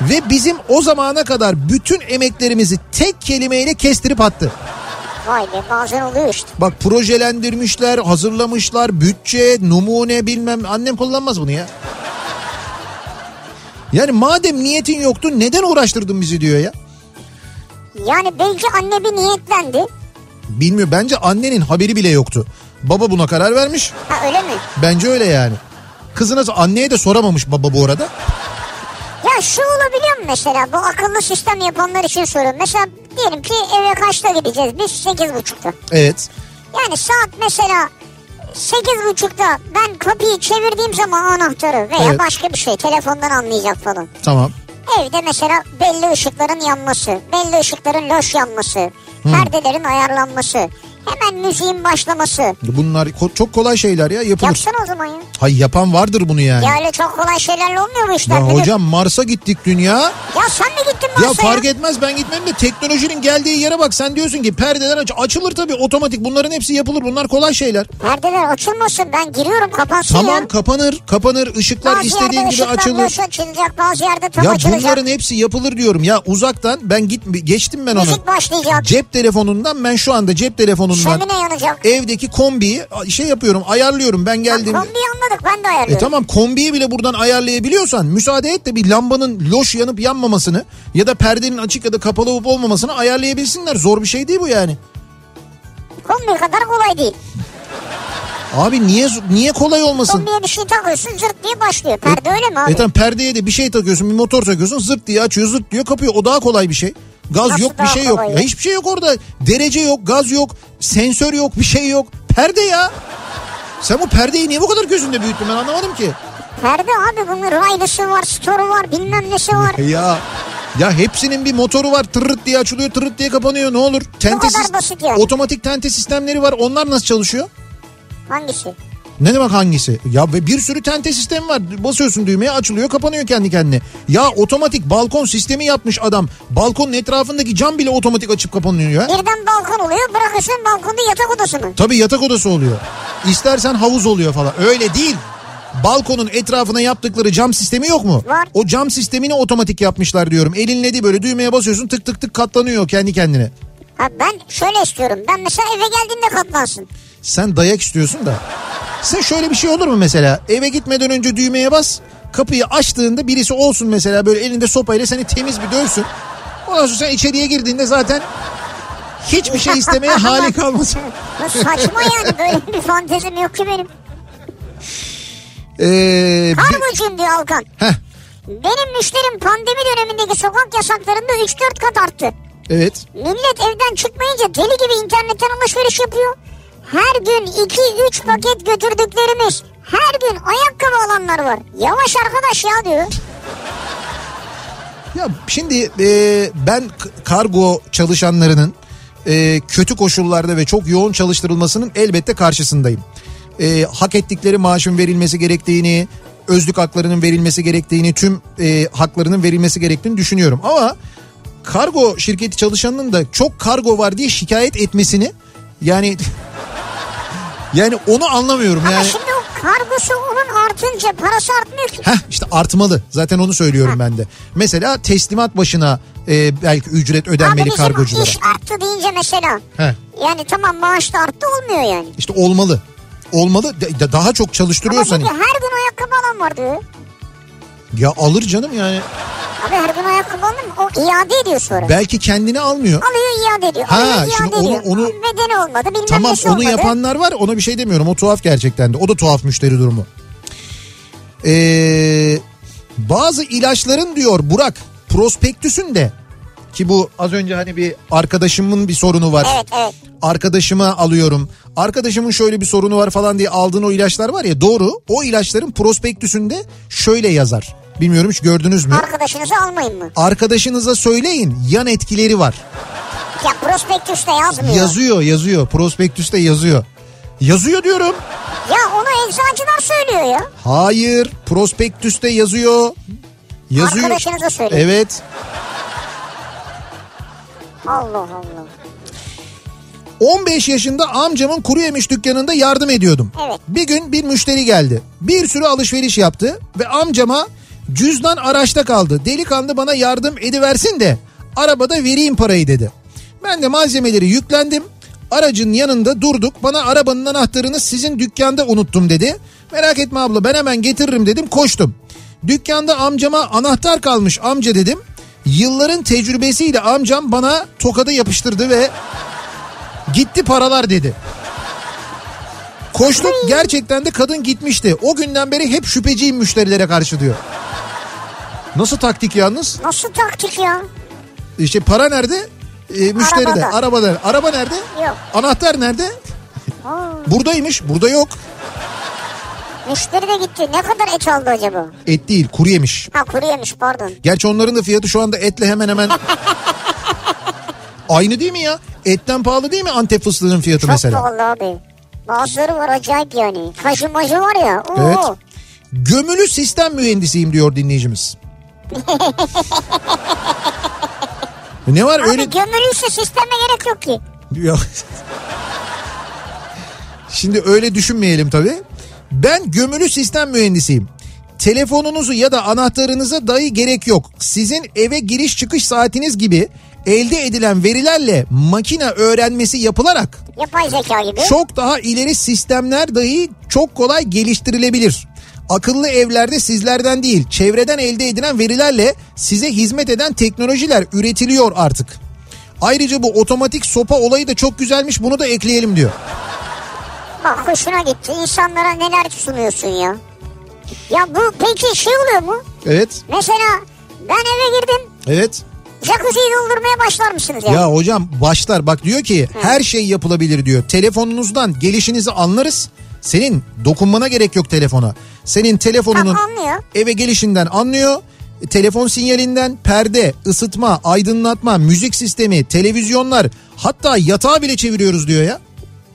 Ve bizim o zamana kadar bütün emeklerimizi tek kelimeyle kestirip attı. Vay be bazen oluyor işte. Bak projelendirmişler, hazırlamışlar, bütçe, numune bilmem. Annem kullanmaz bunu ya. Yani madem niyetin yoktu neden uğraştırdın bizi diyor ya. Yani belki anne bir niyetlendi. Bilmiyor bence annenin haberi bile yoktu. Baba buna karar vermiş. Ha öyle mi? Bence öyle yani. Kızına anneye de soramamış baba bu arada. Ya şu olabiliyor mu mesela bu akıllı sistem yapanlar için soruyorum. Mesela diyelim ki eve kaçta gideceğiz biz sekiz buçukta. Evet. Yani saat mesela sekiz buçukta ben kapıyı çevirdiğim zaman anahtarı veya Evet. başka bir şey telefondan anlayacak falan. Tamam. Evde mesela belli ışıkların yanması, belli ışıkların loş yanması, perdelerin ayarlanması, hemen müziğin başlaması. Bunlar ko- çok kolay şeyler ya yapılır. Yapsana o zaman ya. Hay yapan vardır bunu yani. Ya öyle çok kolay şeylerle olmuyor bu işler. Ya hocam Mars'a gittik dünya. Ya sen mi gittin Ya Mars'a fark etmez ben gitmedim de teknolojinin geldiği yere bak sen diyorsun ki perdeler aç açılır tabii otomatik bunların hepsi yapılır bunlar kolay şeyler. Perdeler açılmasın ben giriyorum kapansın Tamam ya. kapanır kapanır ışıklar Bazı istediğin yerde gibi ışıklar açılır. loş açılacak bazı yerde tam Ya açılacak. bunların hepsi yapılır diyorum ya uzaktan ben git geçtim ben onu. Müzik başlayacak. Cep telefonundan ben şu anda cep telefonundan Şömine yanacak. evdeki kombiyi şey yapıyorum ayarlıyorum ben Ya geldiğimde. kombiyi anladık ben de E ayarlıyorum. tamam kombiyi bile buradan ayarlayabiliyorsan müsaade et de bir lambanın loş yanıp yanmamasını ya da perdenin açık ya da kapalı olup olmamasını ayarlayabilsinler. Zor bir şey değil bu yani. Kombi kadar kolay değil. Abi niye niye kolay olmasın? Kombiye bir şey takıyorsun zırt diye başlıyor. Perde öyle mi abi? E tamam perdeye de bir şey takıyorsun bir motor takıyorsun zırt diye açıyor zırt diye kapıyor o daha kolay bir şey. Gaz Nasıl yok bir şey yok. Ya ya? hiçbir şey yok orada. Derece yok, gaz yok, sensör yok, bir şey yok. Perde ya. Sen bu perdeyi niye bu kadar gözünde büyüttün ben anlamadım ki. Perde abi bunun raylısı var, storu var, bilmem nesi var. Ya ya hepsinin bir motoru var tırırt diye açılıyor tırırt diye kapanıyor ne olur. Tente kadar sis- basit yani. Otomatik tente sistemleri var onlar nasıl çalışıyor? Hangisi? Ne demek hangisi? Ya bir sürü tente sistemi var. Basıyorsun düğmeye açılıyor kapanıyor kendi kendine. Ya otomatik balkon sistemi yapmış adam. Balkonun etrafındaki cam bile otomatik açıp kapanıyor ya. Birden balkon oluyor bırakıyorsun balkonda yatak odası mı? Tabii yatak odası oluyor. İstersen havuz oluyor falan. Öyle değil. Balkonun etrafına yaptıkları cam sistemi yok mu? Var. O cam sistemini otomatik yapmışlar diyorum. Elinle değil böyle düğmeye basıyorsun tık tık tık katlanıyor kendi kendine. Ha ben şöyle istiyorum. Ben mesela eve geldiğimde katlansın. Sen dayak istiyorsun da. Sen şöyle bir şey olur mu mesela? Eve gitmeden önce düğmeye bas. Kapıyı açtığında birisi olsun mesela böyle elinde sopayla seni temiz bir dövsün. Ondan sonra sen içeriye girdiğinde zaten hiçbir şey istemeye hali kalmasın. Bu saçma yani böyle bir fantezim yok ki benim. Ee, Kargocuyum diyor Alkan. Heh, Benim müşterim pandemi dönemindeki sokak yasaklarında 3-4 kat arttı. evet. Millet evden çıkmayınca deli gibi internetten alışveriş yapıyor. Her gün 2-3 paket götürdüklerimiz. Her gün ayakkabı alanlar var. Yavaş arkadaş ya diyor. Ya şimdi e, ben kargo çalışanlarının e, kötü koşullarda ve çok yoğun çalıştırılmasının elbette karşısındayım. E, hak ettikleri maaşın verilmesi gerektiğini, özlük haklarının verilmesi gerektiğini, tüm e, haklarının verilmesi gerektiğini düşünüyorum. Ama kargo şirketi çalışanının da çok kargo var diye şikayet etmesini yani yani onu anlamıyorum Ama yani. şimdi o kargosu onun artınca parası artmıyor ki. Heh işte artmalı. Zaten onu söylüyorum ben de. Mesela teslimat başına e, belki ücret Abi ödenmeli bizim kargoculara. iş arttı deyince mesela. Heh, Yani tamam maaş da arttı olmuyor yani. işte olmalı. Olmalı. Da- da- Daha çok Ama çalıştırıyorsan. çünkü her gün ayakkabı alan var diyor. Ya alır canım yani. Abi her gün ayakkabı alınır mı? O iade ediyor sonra. Belki kendini almıyor. Alıyor iade ediyor. Ha, Alıyor, iade şimdi onu- ediyor. onu- Bedeni olmadı bilmem Tamam onu olmadı. yapanlar var ona bir şey demiyorum. O tuhaf gerçekten de. O da tuhaf müşteri durumu. Ee, bazı ilaçların diyor Burak prospektüsünde ki bu az önce hani bir arkadaşımın bir sorunu var. Evet evet. Arkadaşıma alıyorum. Arkadaşımın şöyle bir sorunu var falan diye aldığın o ilaçlar var ya doğru. O ilaçların prospektüsünde şöyle yazar. Bilmiyorum hiç gördünüz mü? Arkadaşınızı almayın mı? Arkadaşınıza söyleyin yan etkileri var. Ya prospektüste yazmıyor. Yazıyor yazıyor prospektüste yazıyor. Yazıyor diyorum. Ya onu eczacılar söylüyor ya. Hayır prospektüste yazıyor. Yazıyor. Arkadaşınıza söyleyin. Evet. Allah Allah. 15 yaşında amcamın kuru yemiş dükkanında yardım ediyordum. Evet. Bir gün bir müşteri geldi. Bir sürü alışveriş yaptı ve amcama cüzdan araçta kaldı. Delikanlı bana yardım ediversin de arabada vereyim parayı dedi. Ben de malzemeleri yüklendim. Aracın yanında durduk. Bana arabanın anahtarını sizin dükkanda unuttum dedi. Merak etme abla ben hemen getiririm dedim koştum. Dükkanda amcama anahtar kalmış amca dedim. Yılların tecrübesiyle amcam bana tokadı yapıştırdı ve Gitti paralar dedi. Koştuk gerçekten de kadın gitmişti. O günden beri hep şüpheciyim müşterilere karşı diyor. Nasıl taktik yalnız? Nasıl taktik ya? İşte para nerede? Ee, müşteride. Arabada. Arabada. Araba nerede? Yok. Anahtar nerede? Aa, Buradaymış. Burada yok. müşteri de gitti. Ne kadar et aldı acaba? Et değil kuru yemiş. Ha kuru yemiş pardon. Gerçi onların da fiyatı şu anda etle hemen hemen aynı değil mi ya? Etten pahalı değil mi Antep fıstığının fiyatı Çok mesela? pahalı abi. Bazıları var acayip yani. Kajı majı var ya. Oo. Evet. Gömülü sistem mühendisiyim diyor dinleyicimiz. ne var Abi öyle gömülüyse sisteme gerek yok ki. Yok. Şimdi öyle düşünmeyelim tabii. Ben gömülü sistem mühendisiyim. Telefonunuzu ya da anahtarınıza dahi gerek yok. Sizin eve giriş çıkış saatiniz gibi elde edilen verilerle makine öğrenmesi yapılarak Yapay zeka gibi. çok daha ileri sistemler dahi çok kolay geliştirilebilir. Akıllı evlerde sizlerden değil, çevreden elde edilen verilerle size hizmet eden teknolojiler üretiliyor artık. Ayrıca bu otomatik sopa olayı da çok güzelmiş bunu da ekleyelim diyor. Bak hoşuna gitti. İnsanlara neler sunuyorsun ya. Ya bu peki şey oluyor mu? Evet, Mesela ben eve girdim. evet. Jacuzziyi doldurmaya başlar mısınız ya? Ya hocam başlar bak diyor ki her şey yapılabilir diyor. Telefonunuzdan gelişinizi anlarız. Senin dokunmana gerek yok telefona. Senin telefonunun anlıyor. eve gelişinden anlıyor. Telefon sinyalinden perde, ısıtma, aydınlatma, müzik sistemi, televizyonlar hatta yatağı bile çeviriyoruz diyor ya.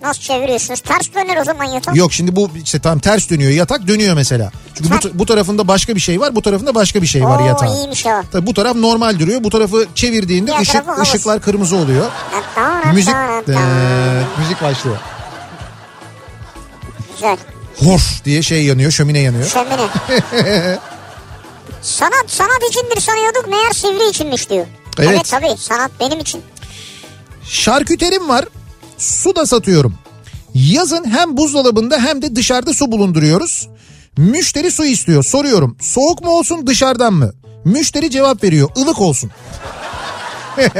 Nasıl çeviriyorsunuz? Ters döner o zaman yatak. Yok şimdi bu işte tam ters dönüyor yatak dönüyor mesela. Çünkü bu, bu tarafında başka bir şey var bu tarafında başka bir şey var Oo, yatağın. iyiymiş o. Tabii bu taraf normal duruyor bu tarafı çevirdiğinde Diğer ışık tarafı ışıklar kırmızı oluyor. Müzik Ee, müzik başlıyor. Güzel. Hor diye şey yanıyor şömine yanıyor. Şömine. sanat sanat içindir sanıyorduk meğer sivri içinmiş diyor. Evet. evet tabii sanat benim için. Şarküterim var. Su da satıyorum. Yazın hem buzdolabında hem de dışarıda su bulunduruyoruz. Müşteri su istiyor. Soruyorum. Soğuk mu olsun dışarıdan mı? Müşteri cevap veriyor. ılık olsun.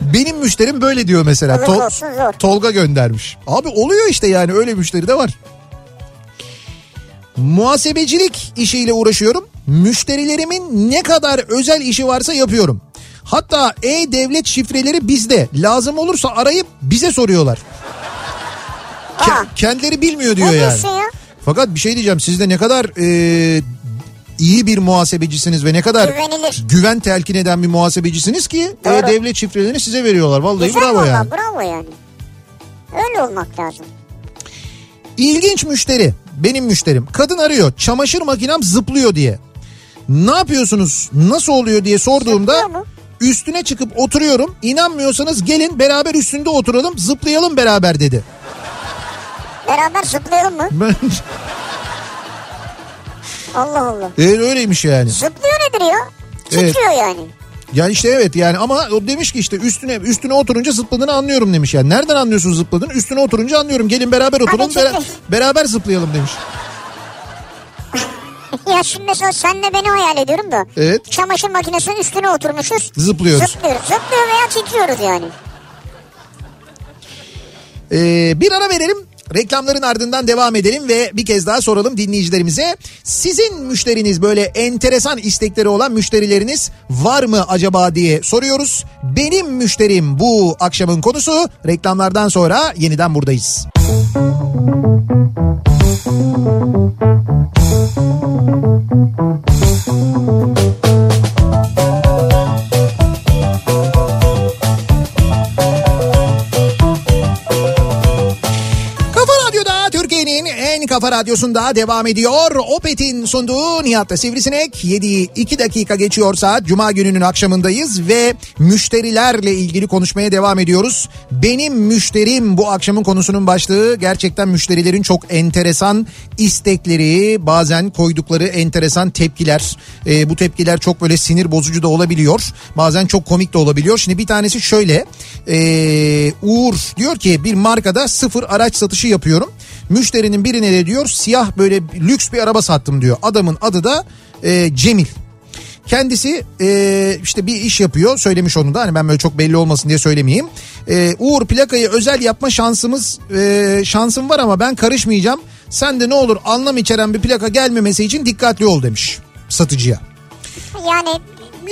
Benim müşterim böyle diyor mesela. Tol-. Tolga göndermiş. Abi oluyor işte yani öyle müşteri de var. Muhasebecilik işiyle uğraşıyorum. Müşterilerimin ne kadar özel işi varsa yapıyorum. Hatta e-devlet şifreleri bizde. Lazım olursa arayıp bize soruyorlar. Ke- kendileri bilmiyor diyor Ne yani. ya? Fakat bir şey diyeceğim siz de ne kadar e, iyi bir muhasebecisiniz ve ne kadar Güvenilir. güven telkin eden bir muhasebecisiniz ki Doğru. e-devlet şifrelerini size veriyorlar. Vallahi Güzel bravo valla, yani. bravo yani. Öyle olmak lazım. İlginç müşteri. Benim müşterim. Kadın arıyor. Çamaşır makinem zıplıyor diye. Ne yapıyorsunuz? Nasıl oluyor diye sorduğumda? Üstüne çıkıp oturuyorum. İnanmıyorsanız gelin beraber üstünde oturalım zıplayalım beraber dedi. Beraber zıplayalım mı? Ben Allah Allah. e, öyleymiş yani. Zıplıyor nedir ya? Evet. Titriyor yani. Yani işte evet yani ama o demiş ki işte üstüne üstüne oturunca zıpladığını anlıyorum demiş yani. Nereden anlıyorsun zıpladığını? Üstüne oturunca anlıyorum. Gelin beraber oturalım bera- beraber zıplayalım demiş. ya şimdi mesela senle beni hayal ediyorum da. Evet. Çamaşır makinesinin üstüne oturmuşuz. Zıplıyoruz. Zıplıyoruz. Zıplıyor veya titriyoruz yani. Ee, bir ara verelim. Reklamların ardından devam edelim ve bir kez daha soralım dinleyicilerimize. Sizin müşteriniz böyle enteresan istekleri olan müşterileriniz var mı acaba diye soruyoruz. Benim müşterim bu akşamın konusu. Reklamlardan sonra yeniden buradayız. Kafa Thank you. Kafa radyosunda devam ediyor. Opet'in sunduğu Nihat'ta Sivrisinek 7'yi 2 dakika geçiyor saat. Cuma gününün akşamındayız ve müşterilerle ilgili konuşmaya devam ediyoruz. Benim müşterim bu akşamın konusunun başlığı gerçekten müşterilerin çok enteresan istekleri bazen koydukları enteresan tepkiler. Ee, bu tepkiler çok böyle sinir bozucu da olabiliyor. Bazen çok komik de olabiliyor. Şimdi bir tanesi şöyle. Ee, Uğur diyor ki bir markada sıfır araç satışı yapıyorum. Müşterinin birine de diyor siyah böyle lüks bir araba sattım diyor. Adamın adı da e, Cemil. Kendisi e, işte bir iş yapıyor söylemiş onu da hani ben böyle çok belli olmasın diye söylemeyeyim. E, Uğur plakayı özel yapma şansımız e, şansım var ama ben karışmayacağım. Sen de ne olur anlam içeren bir plaka gelmemesi için dikkatli ol demiş satıcıya. Yani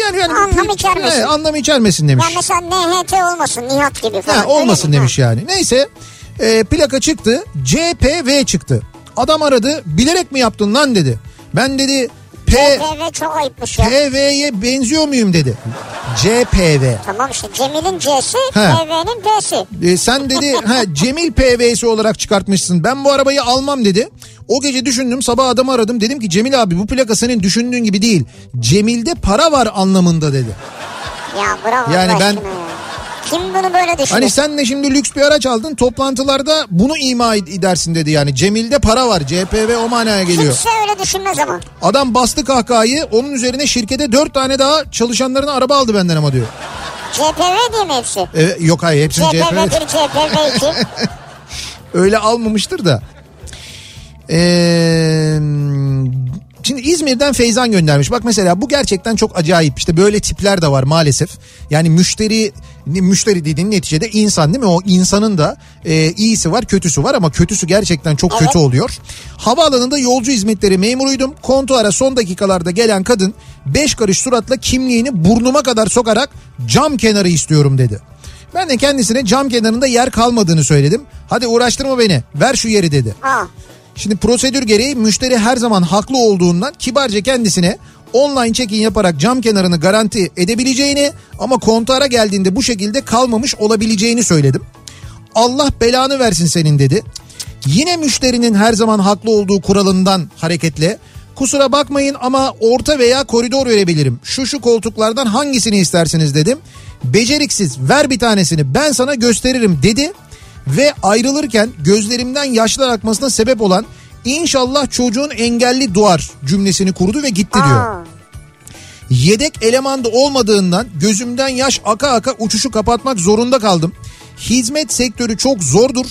Yani, yani Anlam içermesin. Evet, anlam içermesin demiş. ya mesela NHT olmasın Nihat gibi falan. Ha, olmasın demiş yani. Neyse e, plaka çıktı CPV çıktı. Adam aradı bilerek mi yaptın lan dedi. Ben dedi P, Ha, PV çok ayıpmış ya. PV'ye benziyor muyum dedi. CPV. Tamam işte Cemil'in C'si. PV'nin P'si. E, sen dedi ha Cemil PV'si olarak çıkartmışsın. Ben bu arabayı almam dedi. O gece düşündüm sabah adamı aradım. Dedim ki Cemil abi bu plaka senin düşündüğün gibi değil. Cemil'de para var anlamında dedi. Ya bravo Yani ben- ya. Kim bunu böyle düşünür? Hani sen de şimdi lüks bir araç aldın toplantılarda bunu ima ed- edersin dedi yani. Cemil'de para var CPV o manaya geliyor. Kimse öyle düşünmez ama. Adam bastı kahkahayı onun üzerine şirkete dört tane daha çalışanlarına araba aldı benden ama diyor. CPV değil mi hepsi? Evet, yok hayır hepsini CPV CPV 1, CPV 2. öyle almamıştır da. Ee, şimdi İzmir'den Feyzan göndermiş. Bak mesela bu gerçekten çok acayip. İşte böyle tipler de var maalesef. Yani müşteri müşteri dediğin neticede insan değil mi? O insanın da e, iyisi var kötüsü var ama kötüsü gerçekten çok kötü oluyor. Havaalanında yolcu hizmetleri memuruydum. Kontuara son dakikalarda gelen kadın 5 karış suratla kimliğini burnuma kadar sokarak cam kenarı istiyorum dedi. Ben de kendisine cam kenarında yer kalmadığını söyledim. Hadi uğraştırma beni ver şu yeri dedi. Ha. Şimdi prosedür gereği müşteri her zaman haklı olduğundan kibarca kendisine online check-in yaparak cam kenarını garanti edebileceğini ama kontara geldiğinde bu şekilde kalmamış olabileceğini söyledim. Allah belanı versin senin dedi. Yine müşterinin her zaman haklı olduğu kuralından hareketle kusura bakmayın ama orta veya koridor verebilirim. Şu şu koltuklardan hangisini istersiniz dedim. Beceriksiz ver bir tanesini ben sana gösteririm dedi ve ayrılırken gözlerimden yaşlar akmasına sebep olan inşallah çocuğun engelli doğar cümlesini kurdu ve gitti diyor. Aa. Yedek elemanda olmadığından gözümden yaş aka aka uçuşu kapatmak zorunda kaldım. Hizmet sektörü çok zordur.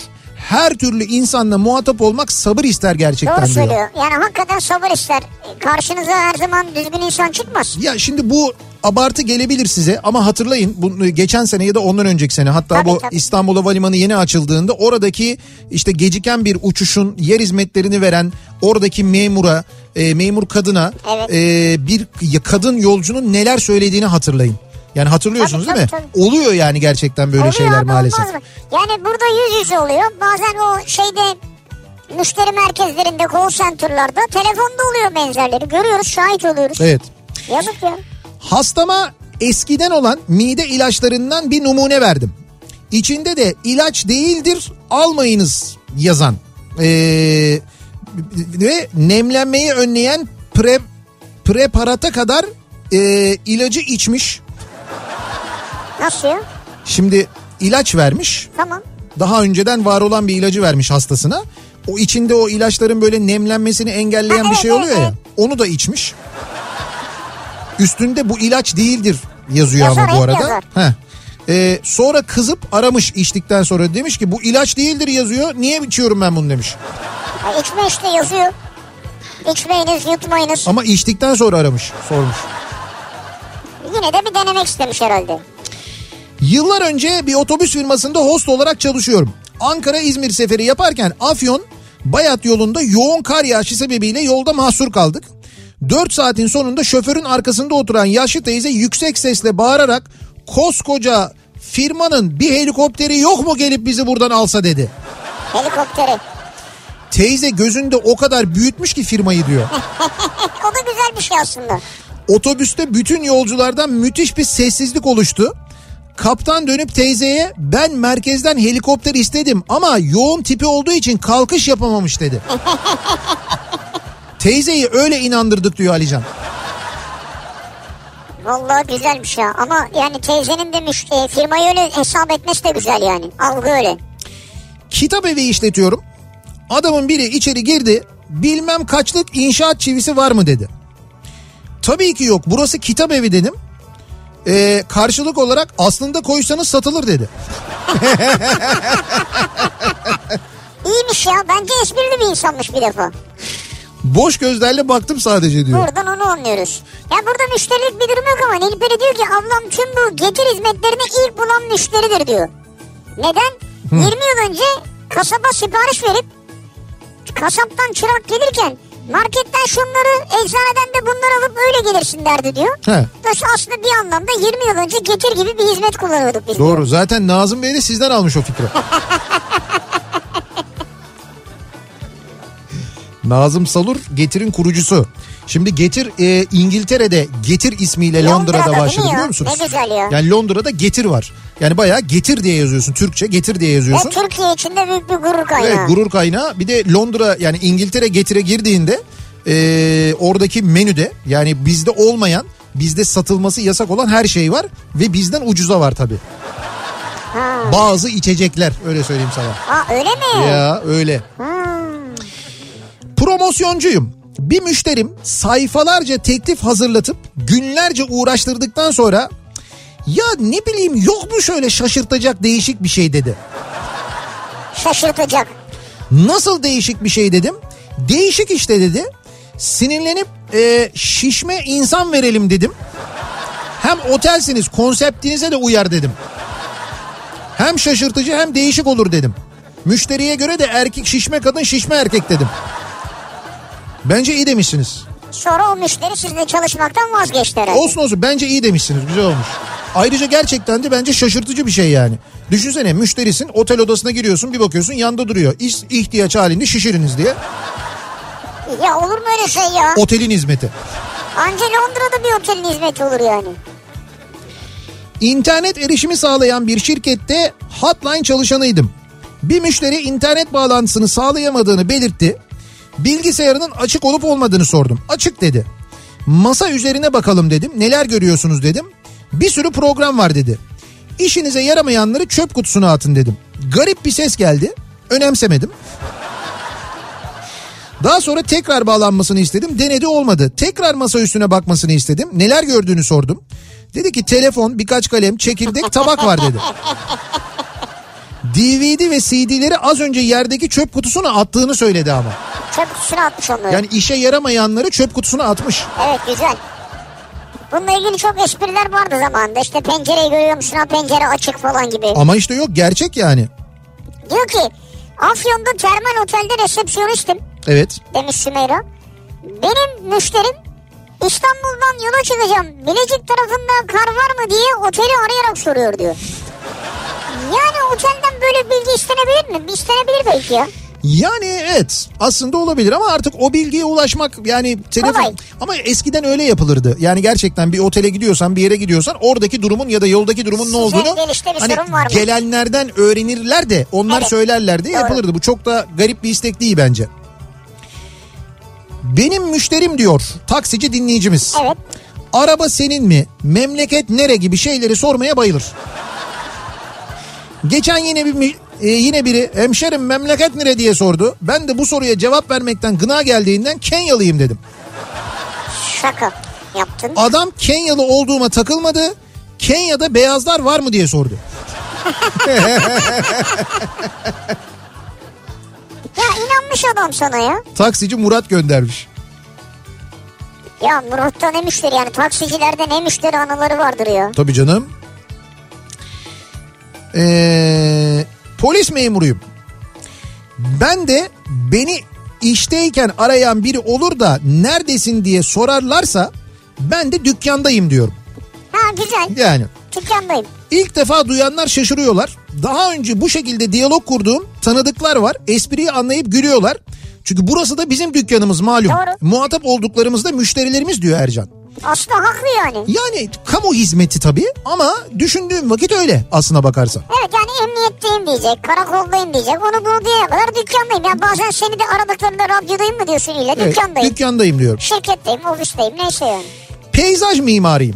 Her türlü insanla muhatap olmak sabır ister gerçekten Doğru diyor. söylüyor. Yani hakikaten sabır ister. Karşınıza her zaman düzgün insan çıkmaz. Ya şimdi bu abartı gelebilir size ama hatırlayın bu geçen sene ya da ondan önceki sene hatta Tabii, bu tabii. İstanbul Havalimanı yeni açıldığında oradaki işte geciken bir uçuşun yer hizmetlerini veren oradaki memura e, memur kadına Evet. e, bir kadın yolcunun neler söylediğini hatırlayın. Yani hatırlıyorsunuz Tabii, değil mi? tabii, Oluyor yani gerçekten böyle Oluyor şeyler maalesef. Yani burada yüz yüze oluyor. Bazen o şeyde müşteri merkezlerinde call center'larda telefonda oluyor benzerleri. Görüyoruz şahit oluyoruz. Evet. Yazık ya. Hastama eskiden olan mide ilaçlarından bir numune verdim. İçinde de ilaç değildir almayınız yazan. Ee, ve nemlenmeyi önleyen pre, preparata kadar e, ilacı içmiş. Nasıl ya? Şimdi ilaç vermiş. Tamam. Daha önceden var olan bir ilacı vermiş hastasına. O içinde o ilaçların böyle nemlenmesini engelleyen Ha, bir evet, şey oluyor evet, ya. Onu da içmiş. Üstünde bu ilaç değildir yazıyor Yazar, ama bu arada. yazar. Heh. Ee, sonra kızıp aramış içtikten sonra demiş ki bu ilaç değildir yazıyor. Niye içiyorum ben bunu demiş. Ya içme işte yazıyor. İçmeyiniz, yutmayınız. Ama içtikten sonra aramış, sormuş. Yine de bir denemek istemiş herhalde. Yıllar önce bir otobüs firmasında host olarak çalışıyorum. Ankara-İzmir seferi yaparken Afyon Bayat yolunda yoğun kar yağışı sebebiyle yolda mahsur kaldık. 4 saatin sonunda şoförün arkasında oturan yaşlı teyze yüksek sesle bağırarak koskoca firmanın bir helikopteri yok mu gelip bizi buradan alsa dedi. Helikopteri. Teyze gözünde o kadar büyütmüş ki firmayı diyor. o da güzel bir şey aslında. Otobüste bütün yolculardan müthiş bir sessizlik oluştu. Kaptan dönüp teyzeye ben merkezden helikopter istedim ama yoğun tipi olduğu için kalkış yapamamış dedi. Teyzeyi öyle inandırdık diyor Alican. Vallahi güzelmiş ya ama yani teyzenin de müş- e, firmayı öyle hesap etmesi de güzel yani. Algı öyle. Kitap evi işletiyorum. Adamın biri içeri girdi. Bilmem kaçlık inşaat çivisi var mı dedi. Tabii ki yok. Burası kitap evi dedim. Ee, karşılık olarak aslında koysanız satılır dedi. İyiymiş ya bence esprili bir insanmış bir defa. Boş gözlerle baktım sadece diyor. Buradan onu anlıyoruz. Ya burada müşterilik bir durum yok ama Nilperi diyor ki ablam tüm bu getir hizmetlerini ilk bulan müşteridir diyor. Neden? 20 yıl önce kasaba sipariş verip kasaptan çırak gelirken marketten şunları eczaneden de bunları alıp öyle gelirsin derdi diyor. He. Dolayısıyla aslında bir anlamda 20 yıl önce getir gibi bir hizmet kullanıyorduk biz. diyor. Doğru zaten Nazım Bey de sizden almış o fikri. Nazım Salur Getir'in kurucusu. Şimdi Getir e, İngiltere'de Getir ismiyle Londra'da, Londra'da başladı biliyor musunuz? Ne güzel ya. Yani Londra'da Getir var. Yani bayağı Getir diye yazıyorsun. Türkçe Getir diye Ve yazıyorsun. Türkiye için de büyük bir gurur kaynağı. Evet gurur kaynağı. Bir de Londra yani İngiltere Getir'e girdiğinde e, oradaki menüde yani bizde olmayan bizde satılması yasak olan her şey var ve bizden ucuza var tabii. Bazı içecekler öyle söyleyeyim sana. Aa öyle mi? Ya öyle. Promosyoncuyum. Bir müşterim sayfalarca teklif hazırlatıp günlerce uğraştırdıktan sonra ya ne bileyim yok mu şöyle şaşırtacak değişik bir şey dedi. Şaşırtacak. Nasıl değişik bir şey dedim. Değişik işte dedi. Sinirlenip e, şişme insan verelim dedim. Hem otelsiniz konseptinize de uyar dedim. Hem şaşırtıcı hem değişik olur dedim. Müşteriye göre de erkek şişme kadın şişme erkek dedim. Bence iyi demişsiniz. Sonra o müşteri sizinle çalışmaktan vazgeçti herhalde. Olsun olsun bence iyi demişsiniz güzel olmuş. Ayrıca gerçekten de bence şaşırtıcı bir şey yani. Düşünsene müşterisin otel odasına giriyorsun bir bakıyorsun yanda duruyor. İş, ihtiyaç halinde şişiriniz diye. Ya olur mu öyle şey ya? Otelin hizmeti. Anca Londra'da bir otelin hizmeti olur yani. İnternet erişimi sağlayan bir şirkette hotline çalışanıydım. Bir müşteri internet bağlantısını sağlayamadığını belirtti. Bilgisayarının açık olup olmadığını sordum. Açık dedi. Masa üzerine bakalım dedim. Neler görüyorsunuz dedim. Bir sürü program var dedi. İşinize yaramayanları çöp kutusuna atın dedim. Garip bir ses geldi. Önemsemedim. Daha sonra tekrar bağlanmasını istedim. Denedi olmadı. Tekrar masa üstüne bakmasını istedim. Neler gördüğünü sordum. Dedi ki telefon, birkaç kalem, çekirdek, tabak var dedi. DVD ve CD'leri az önce yerdeki çöp kutusuna attığını söyledi ama. Çöp kutusuna atmış onları. Yani işe yaramayanları çöp kutusuna atmış. Evet güzel. Bununla ilgili çok espriler vardı zamanında. İşte pencereyi görüyor musun ha pencere açık falan gibi. Ama işte yok gerçek yani. Diyor ki Afyon'da termal otelde resepsiyonistim Evet. demiş Sümeyra. Benim müşterim İstanbul'dan yola çıkacağım. Bilecik tarafında kar var mı diye oteli arayarak soruyor diyor. Yani otelden böyle bilgi istenebilir mi? İstenebilir belki ya. Yani evet aslında olabilir ama artık o bilgiye ulaşmak yani telefon Kolay. ama eskiden öyle yapılırdı. Yani gerçekten bir otele gidiyorsan bir yere gidiyorsan oradaki durumun ya da yoldaki durumun ne Size olduğunu gelişte bir hani gelenlerden öğrenirler de onlar Evet. söylerlerdi Doğru. yapılırdı. Bu çok da garip bir istek değil bence. Benim müşterim diyor taksici dinleyicimiz. Evet. Araba senin mi? Memleket nere gibi şeyleri sormaya bayılır. Geçen yine bir e, yine biri hemşerim memleket nere diye sordu. Ben de bu soruya cevap vermekten gına geldiğinden Kenyalıyım dedim. Şaka yaptın. Adam Kenyalı olduğuma takılmadı. Kenya'da beyazlar var mı diye sordu. Ya inanmış adam sana ya. Taksici Murat göndermiş. Ya Murat'ta ne müşteri yani taksicilerde ne müşteri anıları vardır ya. Tabii canım. Ee, polis memuruyum. Ben de beni işteyken arayan biri olur da neredesin diye sorarlarsa ben de dükkandayım diyorum. Ha güzel Yani dükkandayım. ilk defa duyanlar şaşırıyorlar. Daha önce bu şekilde diyalog kurduğum tanıdıklar var. Espriyi anlayıp gülüyorlar. Çünkü burası da bizim dükkanımız malum. Doğru. Muhatap olduklarımız da müşterilerimiz diyor Ercan. Aslında haklı yani. Yani kamu hizmeti tabii ama düşündüğüm vakit öyle aslına bakarsan. Evet yani emniyetteyim diyecek, karakoldayım diyecek. Onu bunu diyene kadar dükkandayım. Ya bazen seni de aradıklarında radyodayım mı diyorsun ile Evet, dükkandayım. dükkandayım diyorum. Şirketteyim, ofisteyim neyse yani. Peyzaj mimariyim.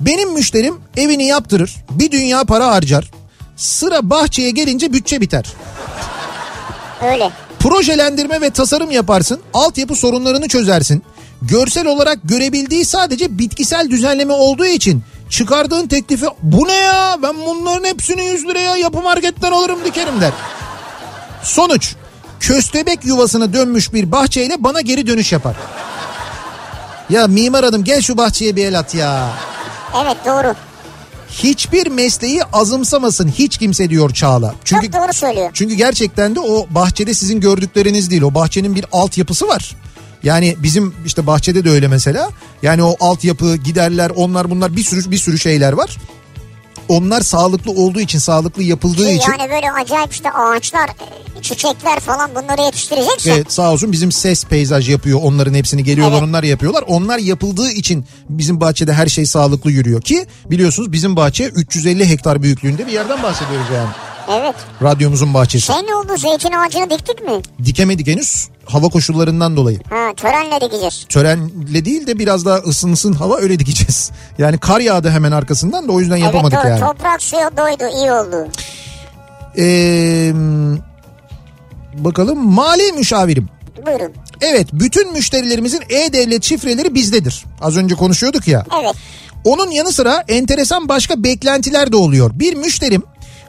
Benim müşterim evini yaptırır, bir dünya para harcar. Sıra bahçeye gelince bütçe biter. Öyle. Projelendirme ve tasarım yaparsın, altyapı sorunlarını çözersin. Görsel olarak görebildiği sadece bitkisel düzenleme olduğu için çıkardığın teklifi bu ne ya ben bunların hepsini 100 liraya yapı marketten alırım dikerim der. Sonuç köstebek yuvasına dönmüş bir bahçeyle bana geri dönüş yapar. Ya mimar hanım gel şu bahçeye bir el at ya. Evet doğru. Hiçbir mesleği azımsamasın hiç kimse diyor Çağla. Çünkü Çok doğru söylüyor. çünkü gerçekten de o bahçede sizin gördükleriniz değil. O bahçenin bir altyapısı var. Yani bizim işte bahçede de öyle mesela. Yani o altyapı, giderler, onlar bunlar bir sürü bir sürü şeyler var. Onlar sağlıklı olduğu için, sağlıklı yapıldığı Ki için Yani böyle acayip işte ağaçlar, çiçekler falan bunları yetiştireceksen. Evet sağ olsun bizim ses peyzaj yapıyor. Onların hepsini geliyorlar Evet. onlar yapıyorlar. Onlar yapıldığı için bizim bahçede her şey sağlıklı yürüyor ki biliyorsunuz bizim bahçe 350 hektar büyüklüğünde bir yerden bahsediyoruz yani. Evet. Radyomuzun bahçesi. Şey ne oldu zeytin ağacını diktik mi? Dikemedik henüz hava koşullarından dolayı. Ha törenle dikeceğiz. Törenle değil de biraz daha ısınsın hava öyle dikeceğiz. Yani kar yağdı hemen arkasından da o yüzden yapamadık evet doğru yani. toprak suya doydu iyi oldu. Ee, bakalım mali müşavirim. Buyurun. Evet bütün müşterilerimizin e-devlet şifreleri bizdedir. Az önce konuşuyorduk ya. Evet. Onun yanı sıra enteresan başka beklentiler de oluyor. Bir müşterim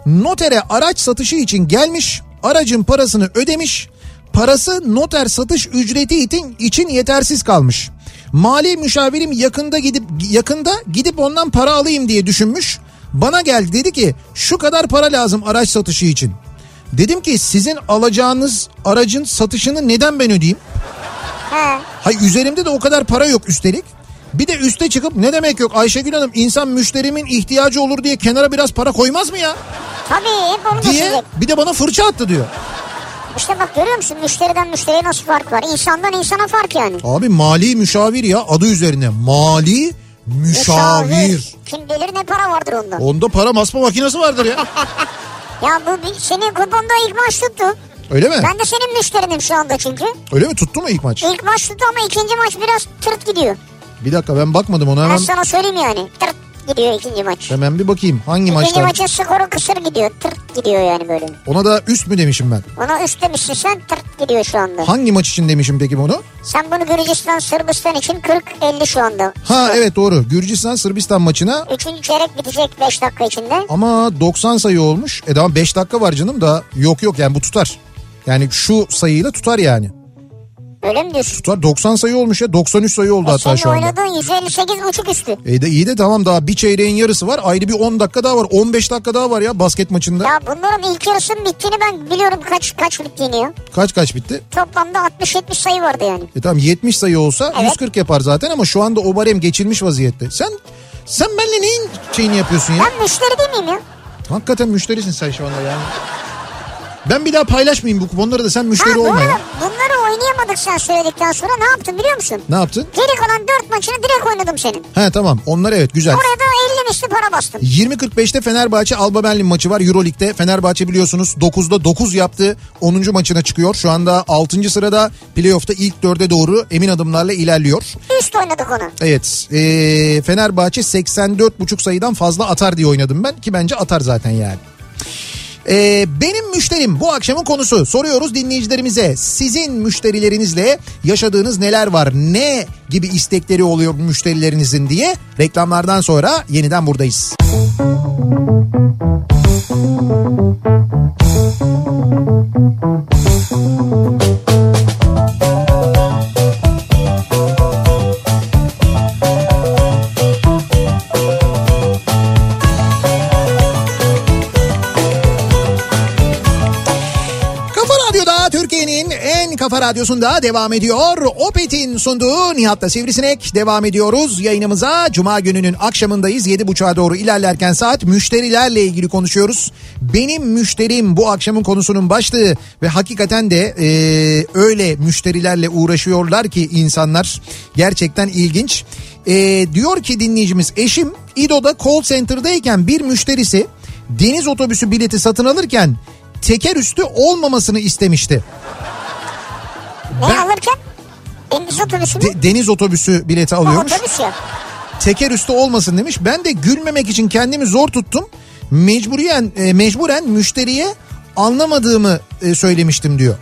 notere araç satışı için gelmiş, aracın parasını ödemiş, parası noter satış ücreti için, için yetersiz kalmış. Mali müşavirim yakında gidip yakında gidip ondan para alayım diye düşünmüş. Bana geldi dedi ki şu kadar para lazım araç satışı için. Dedim ki sizin alacağınız aracın satışını neden ben ödeyeyim? Ha. Hay üzerimde de o kadar para yok üstelik. Bir de üste çıkıp ne demek yok Ayşegül Hanım insan müşterimin ihtiyacı olur diye kenara biraz para koymaz mı ya? Tabii hep onu Diye düşünecek. bir de bana fırça attı diyor. İşte bak görüyor musun müşteriden müşteriye nasıl fark var? İnsandan insana fark yani. Abi mali müşavir ya adı üzerine mali müşavir. Kim bilir ne para vardır onda. Onda para basma makinesi vardır ya. Ya bu senin kuponda ilk maç tuttu. Öyle mi? Ben de senin müşterinim şu anda çünkü. Öyle mi tuttu mu ilk maç? İlk maç tuttu ama ikinci maç biraz tırt gidiyor. Bir dakika ben bakmadım ona Ben hemen. sana söyleyeyim yani. Tırt gidiyor ikinci maç. Hemen bir bakayım hangi İkinci maçlar. maçın skoru kısır gidiyor. Tırt gidiyor yani böyle. Ona da üst mü demişim ben. Ona üst demişsin sen tırt gidiyor şu anda. Hangi maç için demişim peki bunu? Sen bunu Gürcistan Sırbistan için 40-50 şu anda. Ha evet doğru. Gürcistan Sırbistan maçına Üçüncü çeyrek bitecek 5 dakika içinde. Ama 90 sayı olmuş. E daha 5 dakika var canım da yok yok yani bu tutar. Yani şu sayıyla tutar yani. Öyle mi diyorsun? Tutar 90 sayı olmuş ya 93 sayı oldu E hatta şu anda. oynadığın 158 buçuk üstü. E de iyi de tamam daha bir çeyreğin yarısı var. Ayrı bir 10 dakika daha var. 15 dakika daha var ya basket maçında. Ya bunların ilk yarısının bittiğini ben biliyorum kaç kaç bittiğini ya. Kaç kaç bitti? Toplamda 60-70 sayı vardı yani. E tamam 70 sayı olsa Evet. 140 yapar zaten ama şu anda o barem geçilmiş vaziyette. Sen sen benimle neyin şeyini yapıyorsun ya? Ben müşteri değil miyim ya? Hakikaten müşterisin sen şu anda yani. Ben bir daha paylaşmayayım bu kuponları da sen müşteri ha, olma arada ya. bunları oynayamadık sen söyledikten sonra ne yaptım biliyor musun? Ne yaptın? Geri kalan 4 maçını direkt oynadım senin. He tamam onlar evet güzel. Oraya da 50 misli para bastım. 20.45'te Fenerbahçe Alba Berlin maçı var Euroleague'de. Fenerbahçe biliyorsunuz 9'da 9 yaptı. 10. maçına çıkıyor. Şu anda 6. sırada playoff'ta ilk 4'e doğru emin adımlarla ilerliyor. Üst oynadık onu. Evet ee, Fenerbahçe 84.5 sayıdan fazla atar diye oynadım ben ki bence atar zaten yani. Ee, benim müşterim bu akşamın konusu. Soruyoruz dinleyicilerimize. Sizin müşterilerinizle yaşadığınız neler var? Ne gibi istekleri oluyor müşterilerinizin diye. Reklamlardan sonra yeniden buradayız. Türkiye'nin kafa radyosunda devam ediyor. Opet'in sunduğu Nihat'la Sivrisinek devam ediyoruz. Yayınımıza Cuma gününün akşamındayız. 7.30'a doğru ilerlerken saat müşterilerle ilgili konuşuyoruz. Benim müşterim bu akşamın konusunun başlığı ve hakikaten de e, öyle müşterilerle uğraşıyorlar ki insanlar. Gerçekten ilginç. E, diyor ki dinleyicimiz eşim İdo'da call center'dayken bir müşterisi deniz otobüsü bileti satın alırken teker üstü olmamasını istemişti. Ne Ben- alırken? Deniz otobüsü mü? De- deniz otobüsü bileti alıyormuş. otobüs ya. Teker üstü olmasın demiş. Ben de gülmemek için kendimi zor tuttum. Mecburiyen e, mecburen müşteriye anlamadığımı e, söylemiştim diyor.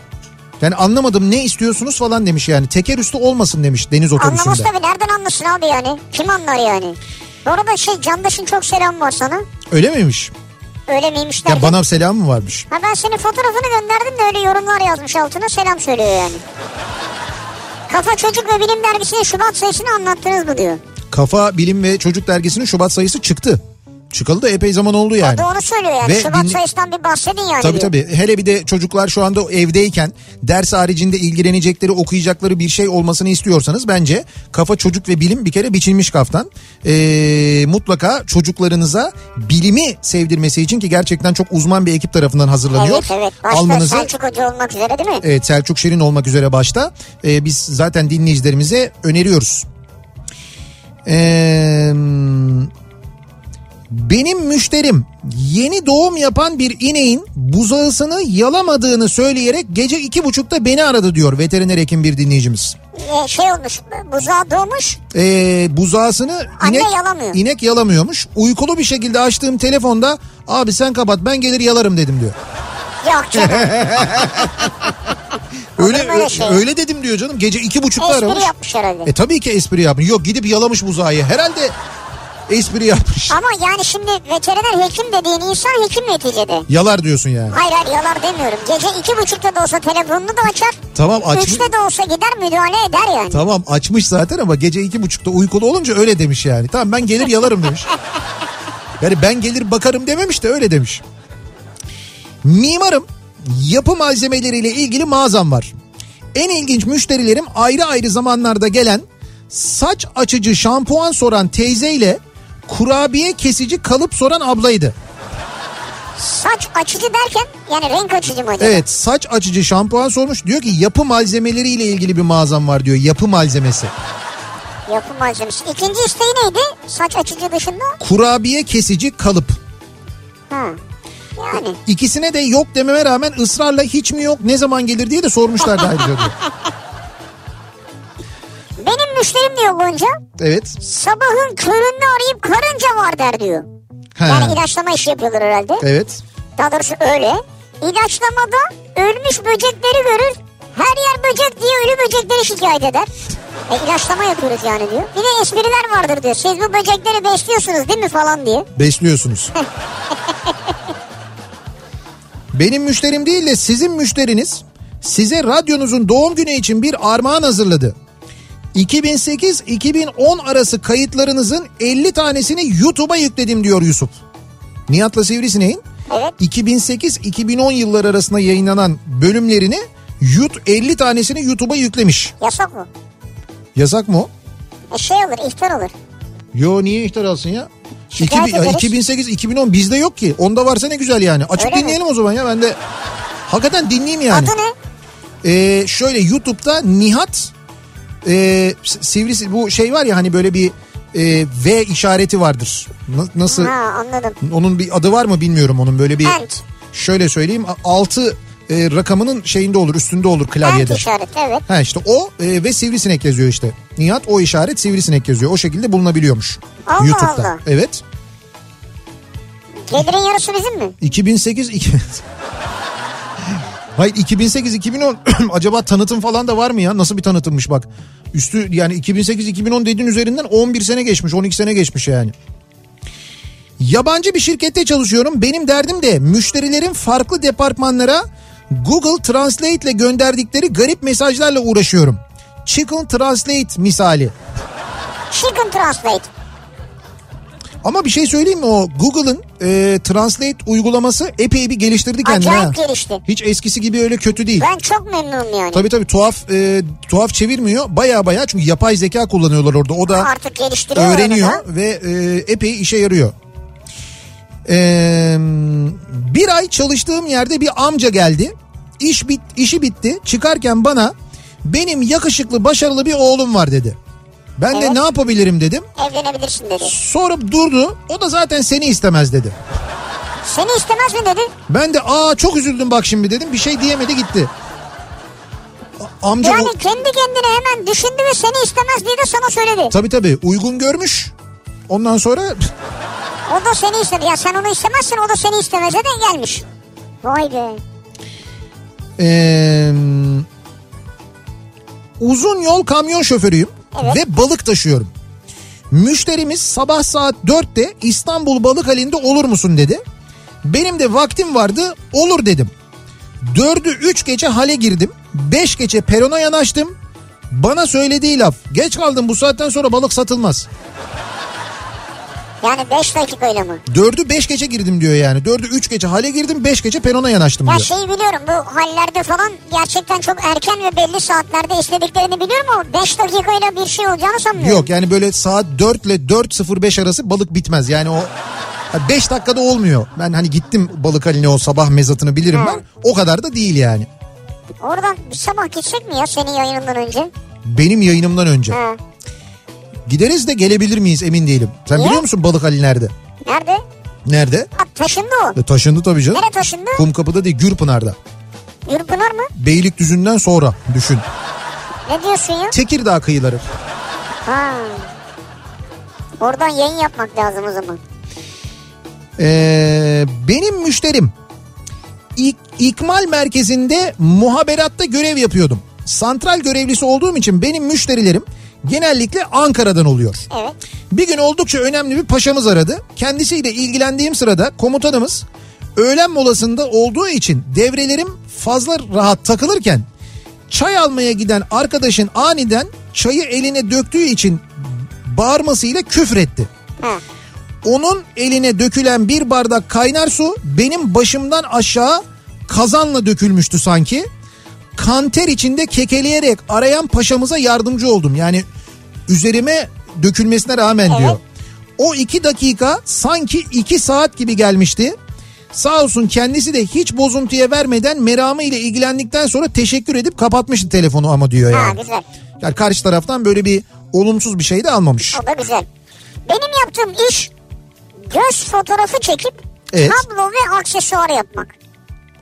Yani anlamadım ne istiyorsunuz falan demiş yani. Teker üstü olmasın demiş deniz Anlamaz otobüsünde. tabii nereden anlasın abi yani? Kim anlar yani? Bu arada şey Candaş'ın çok selam var sana. Öyle miymiş? Öyle miymiş Ya derken. bana selam mı varmış? Ha ben senin fotoğrafını gönderdim de öyle yorumlar yazmış altına selam söylüyor yani. Kafa Çocuk ve Bilim Dergisi'nin Şubat sayısını anlattınız mı diyor. Kafa Bilim ve Çocuk Dergisi'nin Şubat sayısı çıktı. Çıkalı da epey zaman oldu yani. O da onu söylüyor yani. Ve Şubat dinle- sayısından bir bahsedin yani Tabii diyor. tabii. Hele bir de çocuklar şu anda evdeyken ders haricinde ilgilenecekleri, okuyacakları bir şey olmasını istiyorsanız bence Kafa Çocuk ve Bilim bir kere biçilmiş kaftan. Ee, mutlaka çocuklarınıza bilimi sevdirmesi için ki gerçekten çok uzman bir ekip tarafından hazırlanıyor. Evet evet. Başta Almanızı Selçuk Hoca olmak üzere değil mi? Evet Selçuk Şirin olmak üzere başta. Ee, biz zaten dinleyicilerimize öneriyoruz. Ee, benim müşterim yeni doğum yapan bir ineğin buzağısını yalamadığını söyleyerek gece iki buçukta beni aradı diyor veteriner hekim bir dinleyicimiz. Ee, şey olmuş buzağı doğmuş. Ee, buzağısını Anne inek, yalamıyor. inek yalamıyormuş. Uykulu bir şekilde açtığım telefonda abi sen kapat ben gelir yalarım dedim diyor. Yok canım. Öyle, öyle şey? öyle dedim diyor canım gece iki buçukta Espri aramış. yapmış herhalde. E tabii ki espri yapmış. Yok gidip yalamış buzağı. Herhalde espri yapmış. Ama yani şimdi veteriner hekim dediğin insan hekim neticede. Yalar diyorsun yani. Hayır hayır yalar demiyorum. Gece iki buçukta da olsa telefonunu da açar. Tamam açmış. Üçte de olsa gider müdahale eder yani. Tamam açmış zaten ama gece iki buçukta uykulu olunca öyle demiş yani. Tamam ben gelir yalarım demiş. Yani ben gelir bakarım dememiş de öyle demiş. Mimarım yapı malzemeleriyle ilgili mağazam var. En ilginç müşterilerim ayrı ayrı zamanlarda gelen saç açıcı şampuan soran teyzeyle kurabiye kesici kalıp soran ablaydı. Saç açıcı derken yani renk açıcı mı acaba? Evet saç açıcı şampuan sormuş. Diyor ki yapı malzemeleriyle ilgili bir mağazam var diyor. Yapı malzemesi. Yapı malzemesi. İkinci isteği neydi? Saç açıcı dışında? Kurabiye kesici kalıp. Ha. Yani. İkisine de yok dememe rağmen ısrarla hiç mi yok ne zaman gelir diye de sormuşlardı ayrıca diyor. Müşterim diyor Gonca. Evet. Sabahın köründe arayıp karınca var der diyor. Ha. Yani ilaçlama işi yapıyorlar herhalde. Evet. Daha doğrusu öyle. İlaçlamada ölmüş böcekleri görür. Her yer böcek diye ölü böcekleri şikayet eder. E ilaçlama yapıyoruz yani diyor. Bir de espriler vardır diyor. Siz bu böcekleri besliyorsunuz değil mi falan diye. Besliyorsunuz. Benim müşterim değil de sizin müşteriniz size radyonuzun doğum günü için bir armağan hazırladı. 2008-2010 arası kayıtlarınızın 50 tanesini YouTube'a yükledim diyor Yusuf. Nihat'la Sivrisineğin Evet. 2008-2010 yılları arasında yayınlanan bölümlerini Yut 50 tanesini YouTube'a yüklemiş. Yasak mı? Yasak mı o? E şey olur ihtar olur. Yo niye ihtar alsın ya? Şikayet 2000 ederiz. 2008-2010 bizde yok ki. Onda varsa ne güzel yani. Açıp Öyle mi? dinleyelim o zaman ya ben de. Hakikaten dinleyeyim yani. Adı ne? Ee, şöyle YouTube'da Nihat e, Sivrisi bu şey var ya hani böyle bir e, V işareti vardır. Na- nasıl? Ha anladım. Onun bir adı var mı bilmiyorum onun böyle bir. Ant. Şöyle söyleyeyim 6 rakamının şeyinde olur üstünde olur klavyede. Ant işareti evet. Ha işte o e, ve sivrisinek yazıyor işte. Nihat o işaret sivrisinek yazıyor. O şekilde bulunabiliyormuş. Allah YouTube'da. Allah. Evet. Gelirin yarısı bizim mi? 2008 iki... Hayır 2008 2010 acaba tanıtım falan da var mı ya? Nasıl bir tanıtımmış bak. Üstü yani 2008 2010 dediğin üzerinden 11 sene geçmiş, 12 sene geçmiş yani. Yabancı bir şirkette çalışıyorum. Benim derdim de müşterilerin farklı departmanlara Google Translate ile gönderdikleri garip mesajlarla uğraşıyorum. Chicken Translate misali. Chicken Translate. Ama bir şey söyleyeyim mi o Google'ın e, Translate uygulaması epey bir geliştirdi kendini. Acayip ha. gelişti. Hiç eskisi gibi öyle kötü değil. Ben çok memnunum yani. Tabii tabii tuhaf e, tuhaf çevirmiyor. Baya baya çünkü yapay zeka kullanıyorlar orada. O da Artık geliştiriyor öğreniyor da. ve e, epey işe yarıyor. Ee, bir ay çalıştığım yerde bir amca geldi. İş bit, işi bitti. Çıkarken bana benim yakışıklı başarılı bir oğlum var dedi. Ben de Evet. ne yapabilirim dedim. Evlenebilirsin dedi. Sonra durdu. O da zaten seni istemez dedi. Seni istemez mi dedi. Ben de aa çok üzüldüm bak şimdi dedim. Bir şey diyemedi gitti. Amca Yani o- kendi kendine hemen düşündü ve seni istemez diye de sana söyledi. tabii tabii uygun görmüş. Ondan sonra O da seni istedi. Ya sen onu istemezsin o da seni istemeze de gelmiş. Vay be. Ee, uzun yol kamyon şoförüyüm Evet. ve balık taşıyorum. Müşterimiz sabah saat 4'te İstanbul Balık Hali'nde olur musun dedi. Benim de vaktim vardı olur dedim. 4'ü 3 gece hale girdim. 5 gece perona yanaştım. Bana söylediği laf geç kaldım bu saatten sonra balık satılmaz. Yani 5 dakikayla mı? 4'ü 5 gece girdim diyor yani. 4'ü 3 gece hale girdim 5 gece perona yanaştım Ya diyor. şeyi biliyorum bu hallerde falan gerçekten çok erken ve belli saatlerde istediklerini biliyorum ama 5 dakikayla bir şey olacağını sanmıyorum. Yok yani böyle saat 4 ile 4.05 arası balık bitmez. Yani o 5 dakikada olmuyor. Ben hani gittim balık haline o sabah mezatını bilirim Ha. ben. O kadar da değil yani. Oradan bir sabah gitsek mi ya senin yayınından önce? Benim yayınımdan önce. Ha. Gideriz de gelebilir miyiz emin değilim. Sen Niye? biliyor musun balık hali nerede? Nerede? Nerede? Ha, taşındı o. E, taşındı tabii canım. Nereye taşındı? Kumkapı'da değil Gürpınar'da. Yurpınar mı? Beylikdüzü'nden sonra düşün. Ne diyorsun ya? Tekirdağ kıyıları. Ha. Oradan yayın yapmak lazım o zaman. Ee, benim müşterim İk, ikmal merkezinde muhaberatta görev yapıyordum. Santral görevlisi olduğum için benim müşterilerim genellikle Ankara'dan oluyor. Evet. Bir gün oldukça önemli bir paşamız aradı. Kendisiyle ilgilendiğim sırada komutanımız öğlen molasında olduğu için devrelerim fazla rahat takılırken çay almaya giden arkadaşın aniden çayı eline döktüğü için bağırmasıyla küfretti. Ha. Onun eline dökülen bir bardak kaynar su benim başımdan aşağı kazanla dökülmüştü sanki. Kanter içinde kekeleyerek arayan paşamıza yardımcı oldum. Yani üzerime dökülmesine rağmen Evet. diyor. O iki dakika sanki iki saat gibi gelmişti. Sağ olsun kendisi de hiç bozuntuya vermeden meramı ile ilgilendikten sonra teşekkür edip kapatmıştı telefonu ama diyor Ha yani. güzel. Yani karşı taraftan böyle bir olumsuz bir şey de almamış. O da güzel. Benim yaptığım iş göz fotoğrafı çekip Evet. tablo ve aksesuar yapmak.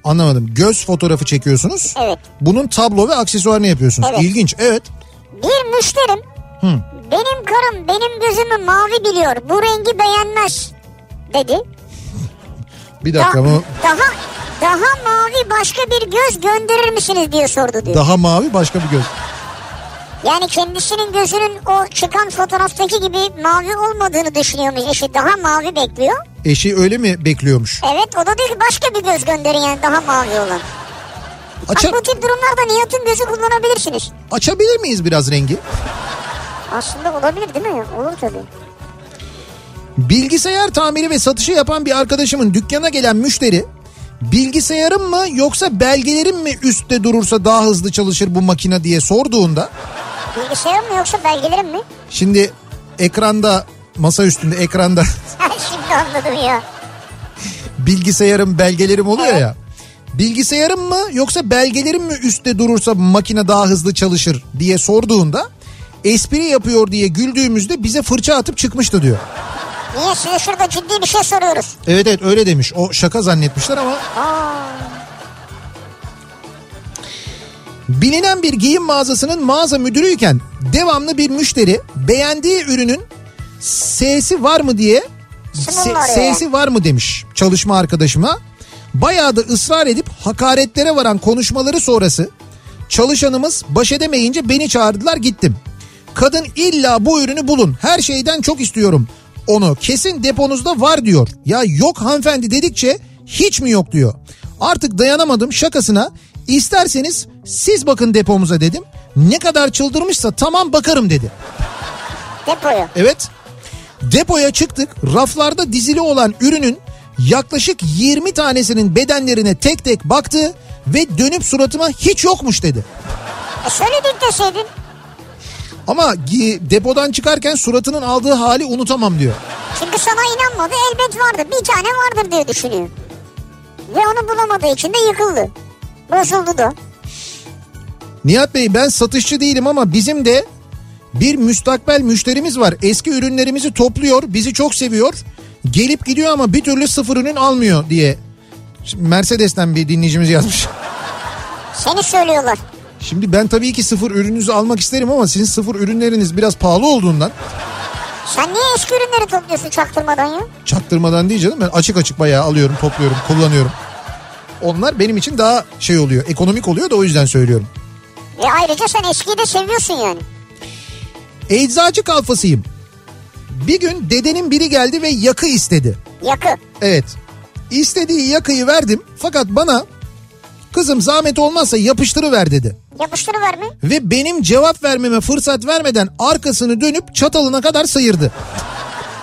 Anlamadım. Göz fotoğrafı çekiyorsunuz. Evet. Bunun tablo ve aksesuarını yapıyorsunuz. Evet. İlginç. Evet. Bir müşterim Hı. benim karım benim gözümü mavi biliyor bu rengi beğenmez dedi. Bir Da- dakika bu daha daha mavi başka bir göz gönderir misiniz diye sordu diyor. daha mavi başka bir göz. Yani kendisinin gözünün o çıkan fotoğraftaki gibi mavi olmadığını düşünüyormuş eşi. Daha mavi bekliyor. Eşi öyle mi bekliyormuş? Evet o da diyor ki başka bir göz gönderin yani daha mavi olan. Aça, Bak bu tip durumlarda Nihat'ın gözü kullanabilirsiniz. açabilir miyiz biraz rengi? Aslında olabilir değil mi? Olur tabii. Bilgisayar tamiri ve satışı yapan bir arkadaşımın dükkana gelen müşteri bilgisayarım mı yoksa belgelerim mi üstte durursa daha hızlı çalışır bu makine diye sorduğunda Bilgisayarım mı yoksa belgelerim mi? şimdi ekranda masa üstünde ekranda Şimdi anladım ya. bilgisayarım belgelerim oluyor Evet. ya. Bilgisayarım mı yoksa belgelerim mi üstte durursa makine daha hızlı çalışır diye sorduğunda espri yapıyor diye güldüğümüzde bize fırça atıp çıkmıştı diyor. Niye size şurada ciddi bir şey soruyoruz? Evet evet öyle demiş. O şaka zannetmişler ama Aa, bilinen bir giyim mağazasının mağaza müdürüyken devamlı bir müşteri beğendiği ürünün S'si var mı diye ya. S'si var mı demiş çalışma arkadaşıma. Bayağı da ısrar edip hakaretlere varan konuşmaları sonrası çalışanımız baş edemeyince beni çağırdılar gittim. Kadın illa bu ürünü bulun her şeyden çok istiyorum onu kesin deponuzda var diyor. Ya yok hanımefendi dedikçe hiç mi yok diyor. Artık dayanamadım şakasına isterseniz siz bakın depomuza dedim. Ne kadar çıldırmışsa tamam bakarım dedi. depoyu. Evet. Depoya çıktık. Raflarda dizili olan ürünün yaklaşık 20 tanesinin bedenlerine tek tek baktı ve dönüp suratıma hiç yokmuş dedi. E söyledik deseydin. Ama depodan çıkarken suratının aldığı hali unutamam diyor. Çünkü sana inanmadı elbet vardır. Bir tane vardır diye düşünüyor. Ve onu bulamadığı için de yıkıldı. Bozuldu da. Nihat Bey ben satışçı değilim ama bizim de bir müstakbel müşterimiz var. Eski ürünlerimizi topluyor, bizi çok seviyor. Gelip gidiyor ama bir türlü sıfır ürün almıyor diye. Şimdi Mercedes'ten bir dinleyicimiz yazmış. Seni söylüyorlar. Şimdi ben tabii ki sıfır ürününüzü almak isterim ama sizin sıfır ürünleriniz biraz pahalı olduğundan Sen niye eski ürünleri topluyorsun çaktırmadan ya? çaktırmadan değil canım ben açık açık bayağı alıyorum, topluyorum, kullanıyorum. Onlar benim için daha şey oluyor, ekonomik oluyor da o yüzden söylüyorum. Ve ayrıca sen eskiyi de seviyorsun yani. Eczacı kalfasıyım. Bir gün dedenin biri geldi ve yakı istedi. Yakı. Evet. İstediği yakıyı verdim fakat bana kızım zahmet olmazsa yapıştırıver dedi. Yapıştırıver mi? Ve benim cevap vermeme fırsat vermeden arkasını dönüp çatalına kadar sıyırdı.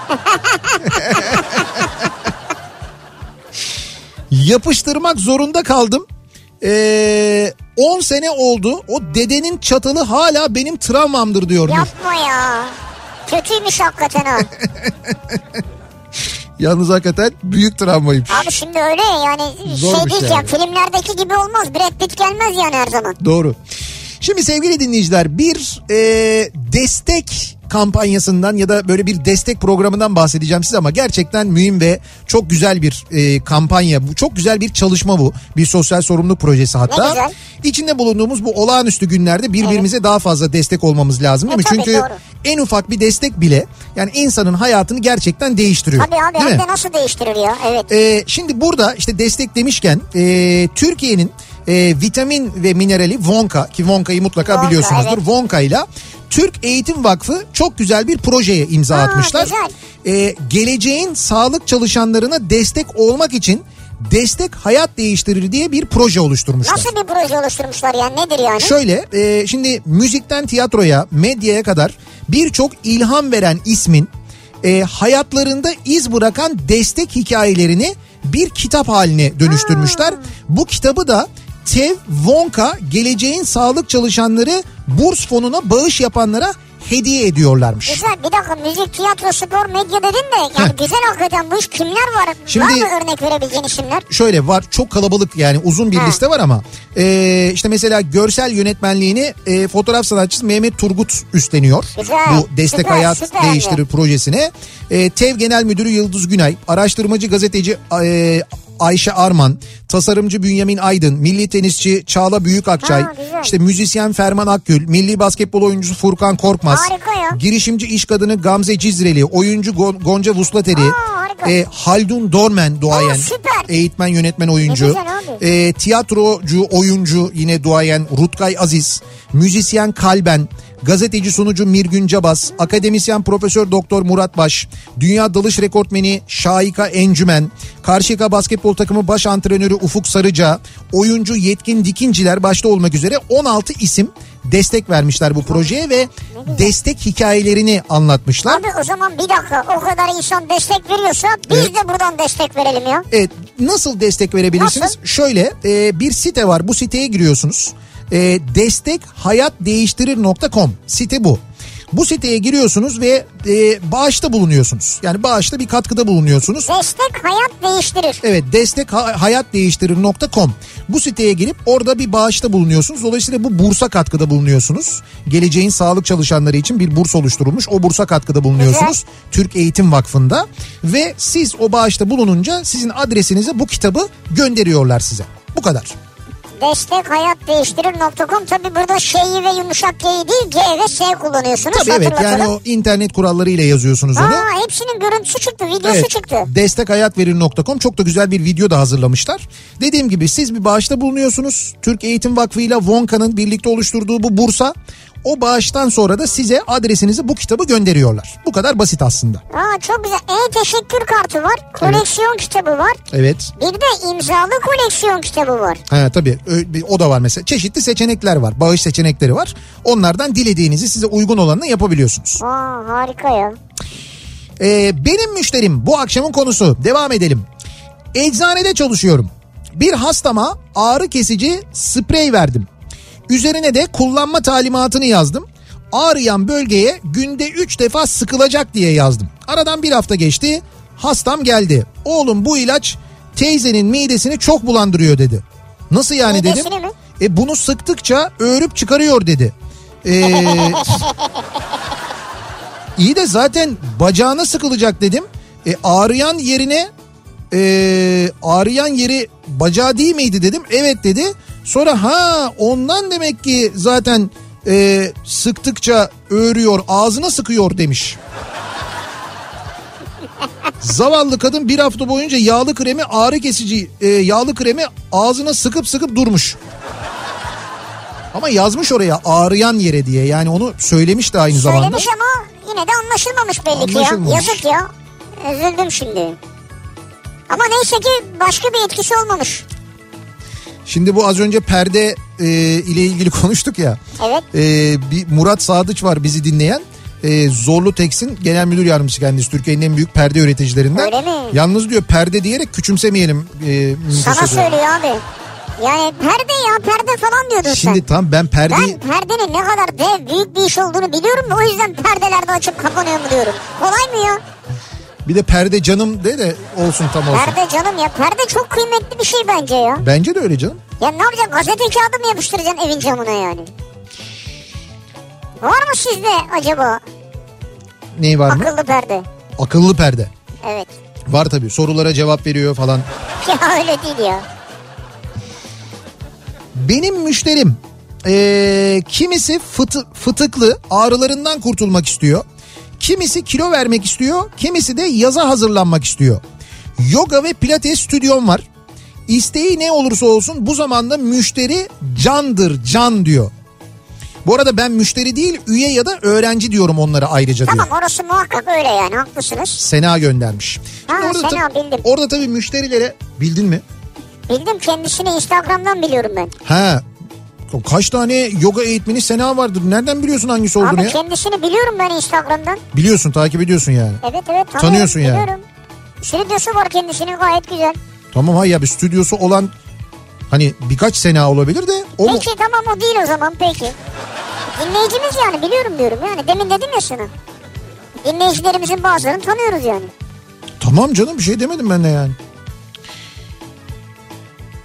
Yapıştırmak zorunda kaldım. Ee, 10 sene oldu. O dedenin çatalı hala benim travmamdır diyor. Yapma ya. Kötüymüş hakikaten ha. Yalnız hakikaten büyük travmaymış. Abi şimdi öyle ya yani Zormuş şey değil yani. ya filmlerdeki gibi olmaz. Brad Pitt gelmez yani her zaman. Doğru. Şimdi sevgili dinleyiciler bir e, destek kampanyasından ya da böyle bir destek programından bahsedeceğim size ama gerçekten mühim ve çok güzel bir e, kampanya bu. Çok güzel bir çalışma bu. Bir sosyal sorumluluk projesi hatta. Ne güzel. İçinde bulunduğumuz bu olağanüstü günlerde birbirimize daha fazla destek olmamız lazım değil E, mi? tabii, Çünkü doğru. en ufak bir destek bile yani insanın hayatını gerçekten değiştiriyor. Tabii abi hem de nasıl değiştirir ya evet. Ee, şimdi burada işte destek demişken e, Türkiye'nin e, vitamin ve minerali Vonka ki Vonka'yı mutlaka Vonka, biliyorsunuzdur. evet. Vonka ile Türk Eğitim Vakfı çok güzel bir projeye imza Aa, atmışlar. güzel. Ee, geleceğin sağlık çalışanlarına destek olmak için destek hayat değiştirir diye bir proje oluşturmuşlar. Nasıl bir proje oluşturmuşlar yani nedir yani? Şöyle e, şimdi müzikten tiyatroya medyaya kadar birçok ilham veren ismin e, hayatlarında iz bırakan destek hikayelerini bir kitap haline dönüştürmüşler. Bu kitabı da Tev Wonka geleceğin sağlık çalışanları burs fonuna bağış yapanlara hediye ediyorlarmış. Güzel bir dakika müzik, tiyatro, spor, medya dedin de yani Heh. güzel hakikaten bu iş kimler var? Şimdi- Var mı örnek verebileceğin isimler? şöyle var çok kalabalık yani uzun bir Ha. liste var ama e, işte mesela görsel yönetmenliğini e, fotoğraf sanatçısı Mehmet Turgut üstleniyor. Güzel, Bu Destek süper, Hayat süper. Değiştirir projesine. E, TEV Genel Müdürü Yıldız Günay, araştırmacı gazeteci e, Ayşe Arman, tasarımcı Bünyamin Aydın, milli tenisçi Çağla Büyükakçay, Ha, güzel. işte müzisyen Ferman Akgül, milli basketbol oyuncusu Furkan Korkmaz, girişimci iş kadını Gamze Cizreli, oyuncu Gon- Gonca Vuslateri, Aa, e, Haldun Dormen duayen, Aa, eğitmen yönetmen oyuncu, e, tiyatrocu oyuncu yine duayen Rutkay Aziz, müzisyen Kalben, gazeteci sunucu Mirgün Cabas, akademisyen Profesör Doktor Murat Baş, dünya dalış rekortmeni Şahika Encümen, Karşıyaka basketbol takımı baş antrenörü Ufuk Sarıca, oyuncu Yetkin Dikinciler başta olmak üzere 16 isim destek vermişler bu projeye ve destek hikayelerini anlatmışlar. Abi o zaman bir dakika o kadar insan destek veriyorsa biz Evet. de buradan destek verelim ya. Evet nasıl destek verebilirsiniz? Nasıl? Şöyle e, bir site var bu siteye giriyorsunuz. E, destekhayatdeğiştirir.com site bu. Bu siteye giriyorsunuz ve e, bağışta bulunuyorsunuz. Yani bağışta bir katkıda bulunuyorsunuz. Destek hayat değiştirir. Evet destekhayatdeğiştirir.com bu siteye girip orada bir bağışta bulunuyorsunuz. Dolayısıyla bu bursa katkıda bulunuyorsunuz. Geleceğin sağlık çalışanları için bir burs oluşturulmuş. O bursa katkıda bulunuyorsunuz. Türk Eğitim Vakfı'nda ve siz o bağışta bulununca sizin adresinize bu kitabı gönderiyorlar size. Bu kadar. Destek hayat değiştirir.com tabi burada şeyi ve yumuşak G'yi değil G ve S kullanıyorsunuz. Tabii evet yani o internet kurallarıyla yazıyorsunuz onu. Aa, hepsinin görüntüsü çıktı, videosu Evet, çıktı. destekhayatverir.com çok da güzel bir video da hazırlamışlar. Dediğim gibi siz bir bağışta bulunuyorsunuz. Türk Eğitim Vakfı ile Vonka'nın birlikte oluşturduğu bu bursa. O bağıştan sonra da size adresinize bu kitabı gönderiyorlar. Bu kadar basit aslında. Aa, çok güzel. E-teşekkür kartı var. Koleksiyon kitabı var. Evet. Bir de imzalı koleksiyon kitabı var. Ha, tabii o da var mesela. Çeşitli seçenekler var. Bağış seçenekleri var. Onlardan dilediğinizi size uygun olanını yapabiliyorsunuz. Aa, harika ya. Ee, benim müşterim bu akşamın konusu. Devam edelim. Eczanede çalışıyorum. Bir hastama ağrı kesici sprey verdim. Üzerine de kullanma talimatını yazdım. Ağrıyan bölgeye günde 3 defa sıkılacak diye yazdım. Aradan bir hafta geçti. Hastam geldi. Oğlum bu ilaç teyzenin midesini çok bulandırıyor dedi. Nasıl yani dedim. Midesini mi? E bunu sıktıkça öğürüp çıkarıyor dedi. Ee, iyi de zaten bacağına sıkılacak dedim. E, ağrıyan yerine e, ağrıyan yeri bacağı değil miydi dedim. Evet dedi. Sonra ha ondan demek ki zaten e, sıktıkça öğürüyor ağzına sıkıyor demiş. Zavallı kadın bir hafta boyunca yağlı kremi ağrı kesici e, yağlı kremi ağzına sıkıp sıkıp durmuş. Ama yazmış oraya ağrıyan yere diye yani onu söylemiş de aynı zamanda. Söylemiş ama yine de anlaşılmamış belli ki ya. Yazık ya. Üzüldüm şimdi. Ama neyse ki başka bir etkisi olmamış. Şimdi bu az önce perde e, ile ilgili konuştuk ya. Evet. E, bir Murat Sadıç var bizi dinleyen. E, Zorlu Teks'in genel müdür yardımcısı kendisi. Türkiye'nin en büyük perde üreticilerinden. Öyle mi? Yalnız diyor perde diyerek küçümsemeyelim. E, Sana söylüyor abi. Yani perde ya perde falan diyordun Şimdi sen. tam ben perdeyi... Ben perdenin ne kadar dev büyük bir iş olduğunu biliyorum da o yüzden perdelerde açıp kapanıyor mu diyorum. Kolay mı ya? Bir de perde canım de de olsun tam olsun. Perde canım ya. Perde çok kıymetli bir şey bence ya. Bence de öyle canım. Ya ne yapacaksın? Gazete kağıdı mı yapıştıracaksın evin camına yani? Var mı sizde acaba Neyi var mı? akıllı perde? Akıllı perde. Evet. Var tabii sorulara cevap veriyor falan. Ya öyle değil ya. Benim müşterim eee, kimisi fıtı, fıtıklı ağrılarından kurtulmak istiyor. Kimisi kilo vermek istiyor. Kimisi de yaza hazırlanmak istiyor. Yoga ve pilates stüdyom var. İsteği ne olursa olsun bu zamanda müşteri candır can diyor. Bu arada ben müşteri değil üye ya da öğrenci diyorum onlara ayrıca diyor. Tamam orası muhakkak öyle yani haklısınız. Sena göndermiş. Ha, orada, Sena, tabii- bildim. orada tabii müşterilere bildin mi? Bildim kendisini Instagram'dan biliyorum ben. Ha kaç tane yoga eğitmeni Sena vardır. Nereden biliyorsun hangisi olduğunu Abi ya? kendisini biliyorum ben Instagram'dan. Biliyorsun takip ediyorsun yani. Evet evet tanıyorum, Tanıyorsun yani. biliyorum. Stüdyosu var kendisinin gayet güzel. Tamam hayır ya bir stüdyosu olan hani birkaç Sena olabilir de o mu? Peki tamam o değil o zaman peki. Dinleyicimiz yani biliyorum diyorum yani demin dedim ya sana. Dinleyicilerimizin bazılarını tanıyoruz yani. Tamam canım bir şey demedim ben de yani.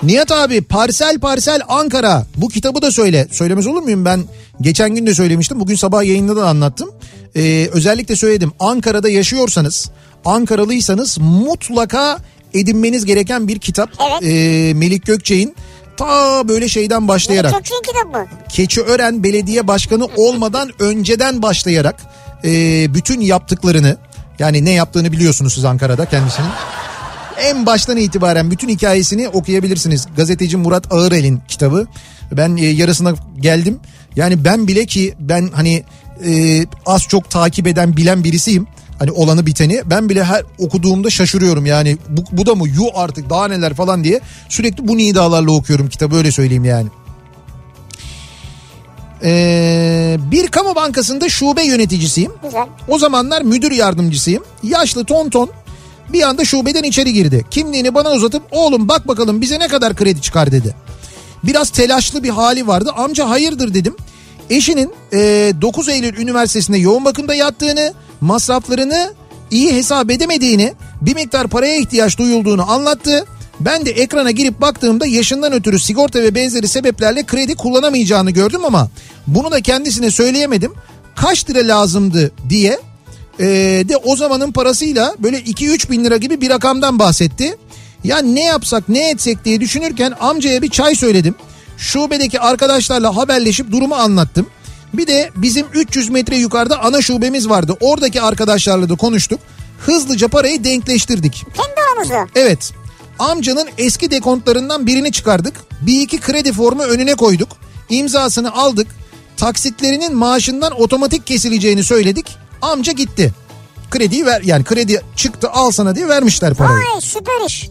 Nihat abi parsel parsel Ankara bu kitabı da söyle. Söylemez olur muyum ben geçen gün de söylemiştim bugün sabah yayında da anlattım. Ee, özellikle söyledim Ankara'da yaşıyorsanız Ankaralıysanız mutlaka edinmeniz gereken bir kitap. Evet. Ee, Melik Gökçe'nin ta böyle şeyden başlayarak. Gökçe'nin kitabı. Keçiören Belediye Başkanı olmadan önceden başlayarak e, bütün yaptıklarını yani ne yaptığını biliyorsunuz siz Ankara'da kendisinin. En baştan itibaren bütün hikayesini okuyabilirsiniz. Gazeteci Murat Ağırel'in kitabı. Ben e, yarısına geldim. Yani ben bile ki ben hani e, az çok takip eden bilen birisiyim. Hani olanı biteni ben bile her okuduğumda şaşırıyorum yani bu, bu da mı yu artık daha neler falan diye sürekli bu nidalarla okuyorum kitabı öyle söyleyeyim yani. Ee, bir kamu bankasında şube yöneticisiyim. Güzel. O zamanlar müdür yardımcısıyım. Yaşlı tonton bir anda şubeden içeri girdi. Kimliğini bana uzatıp oğlum bak bakalım bize ne kadar kredi çıkar dedi. Biraz telaşlı bir hali vardı. Amca hayırdır dedim. Eşinin e, 9 Eylül Üniversitesi'nde yoğun bakımda yattığını, masraflarını iyi hesap edemediğini, bir miktar paraya ihtiyaç duyulduğunu anlattı. Ben de ekrana girip baktığımda yaşından ötürü sigorta ve benzeri sebeplerle kredi kullanamayacağını gördüm ama bunu da kendisine söyleyemedim. Kaç lira lazımdı diye ee, de o zamanın parasıyla böyle 2-3 bin lira gibi bir rakamdan bahsetti. Ya ne yapsak ne etsek diye düşünürken amcaya bir çay söyledim. Şubedeki arkadaşlarla haberleşip durumu anlattım. Bir de bizim 300 metre yukarıda ana şubemiz vardı. Oradaki arkadaşlarla da konuştuk. Hızlıca parayı denkleştirdik. Kendi aramızda. Evet. Amcanın eski dekontlarından birini çıkardık. Bir iki kredi formu önüne koyduk. İmzasını aldık. Taksitlerinin maaşından otomatik kesileceğini söyledik. Amca gitti. Krediyi ver yani kredi çıktı al sana diye vermişler parayı. Vay süper iş.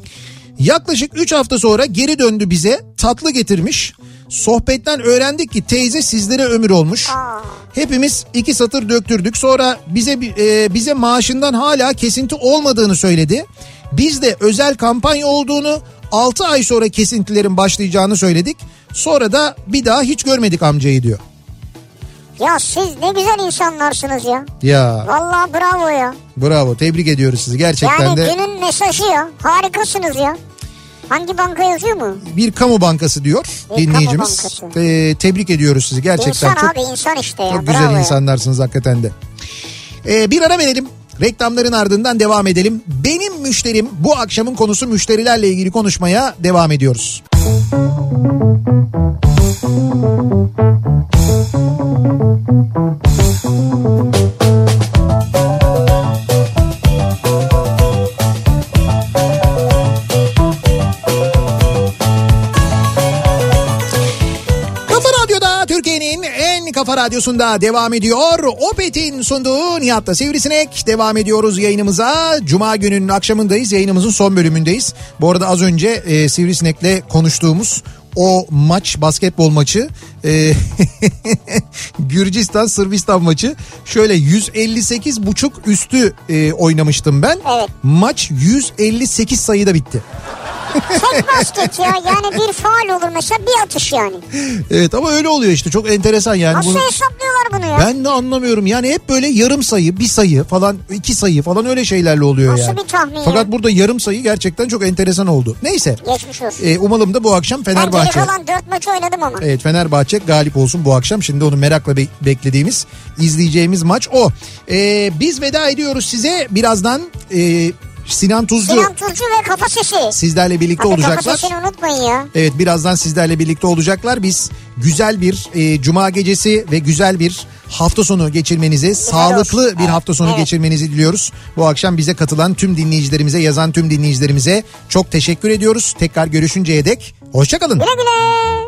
Yaklaşık 3 hafta sonra geri döndü bize tatlı getirmiş. Sohbetten öğrendik ki teyze sizlere ömür olmuş. Aa. Hepimiz iki satır döktürdük. Sonra bize e, bize maaşından hala kesinti olmadığını söyledi. Biz de özel kampanya olduğunu 6 ay sonra kesintilerin başlayacağını söyledik. Sonra da bir daha hiç görmedik amcayı diyor. Ya siz ne güzel insanlarsınız ya. Ya Vallahi bravo ya. bravo tebrik ediyoruz sizi gerçekten Yani de günün mesajı ya. Harikasınız ya. Hangi banka yazıyor mu? bir kamu bankası diyor Bir dinleyicimiz. kamu bankası. Ee, tebrik ediyoruz sizi gerçekten insan çok abi insan işte ya. Çok bravo güzel ya. insanlarsınız hakikaten de. Ee, bir ara verelim. Reklamların ardından devam edelim. Benim müşterim bu akşamın konusu müşterilerle ilgili konuşmaya devam ediyoruz. Kafa Radyosunda devam ediyor. Opet'in sunduğu Nihat'ta Sivrisinek. Devam ediyoruz yayınımıza. Cuma gününün akşamındayız. Yayınımızın son bölümündeyiz. Bu arada az önce e, Sivrisinek'le konuştuğumuz o maç basketbol maçı e, Gürcistan Sırbistan maçı şöyle 158 buçuk üstü e, oynamıştım ben. Evet. Maç 158 sayıda bitti. Tek basket ya. Yani bir faal olur mesela bir atış yani. Evet ama öyle oluyor işte çok enteresan yani. Nasıl bunu- hesaplıyorlar bunu ya? Ben de anlamıyorum yani hep böyle yarım sayı, bir sayı falan, iki sayı falan öyle şeylerle oluyor Nasıl yani. bir tahmin ya? Fakat burada yarım sayı gerçekten çok enteresan oldu. Neyse. Geçmiş olsun. E, umalım da bu akşam ben geri Fenerbahçe. kalan dört maçı oynadım ama. Evet Fenerbahçe galip olsun bu akşam. Şimdi onu merakla be- beklediğimiz, izleyeceğimiz maç o. E, biz veda ediyoruz size. Birazdan e, Sinan Tuzcu Sinan Tuzcu ve Kafa Sesi. sizlerle birlikte Kafa olacaklar. Sesi'ni unutmayın ya. Evet birazdan sizlerle birlikte olacaklar. Biz güzel bir e, cuma gecesi ve güzel bir hafta sonu geçirmenizi, sağlıklı olsun. bir Evet, hafta sonu evet. geçirmenizi diliyoruz. Bu akşam bize katılan tüm dinleyicilerimize, yazan tüm dinleyicilerimize çok teşekkür ediyoruz. Tekrar görüşünceye dek hoşçakalın. Güle güle.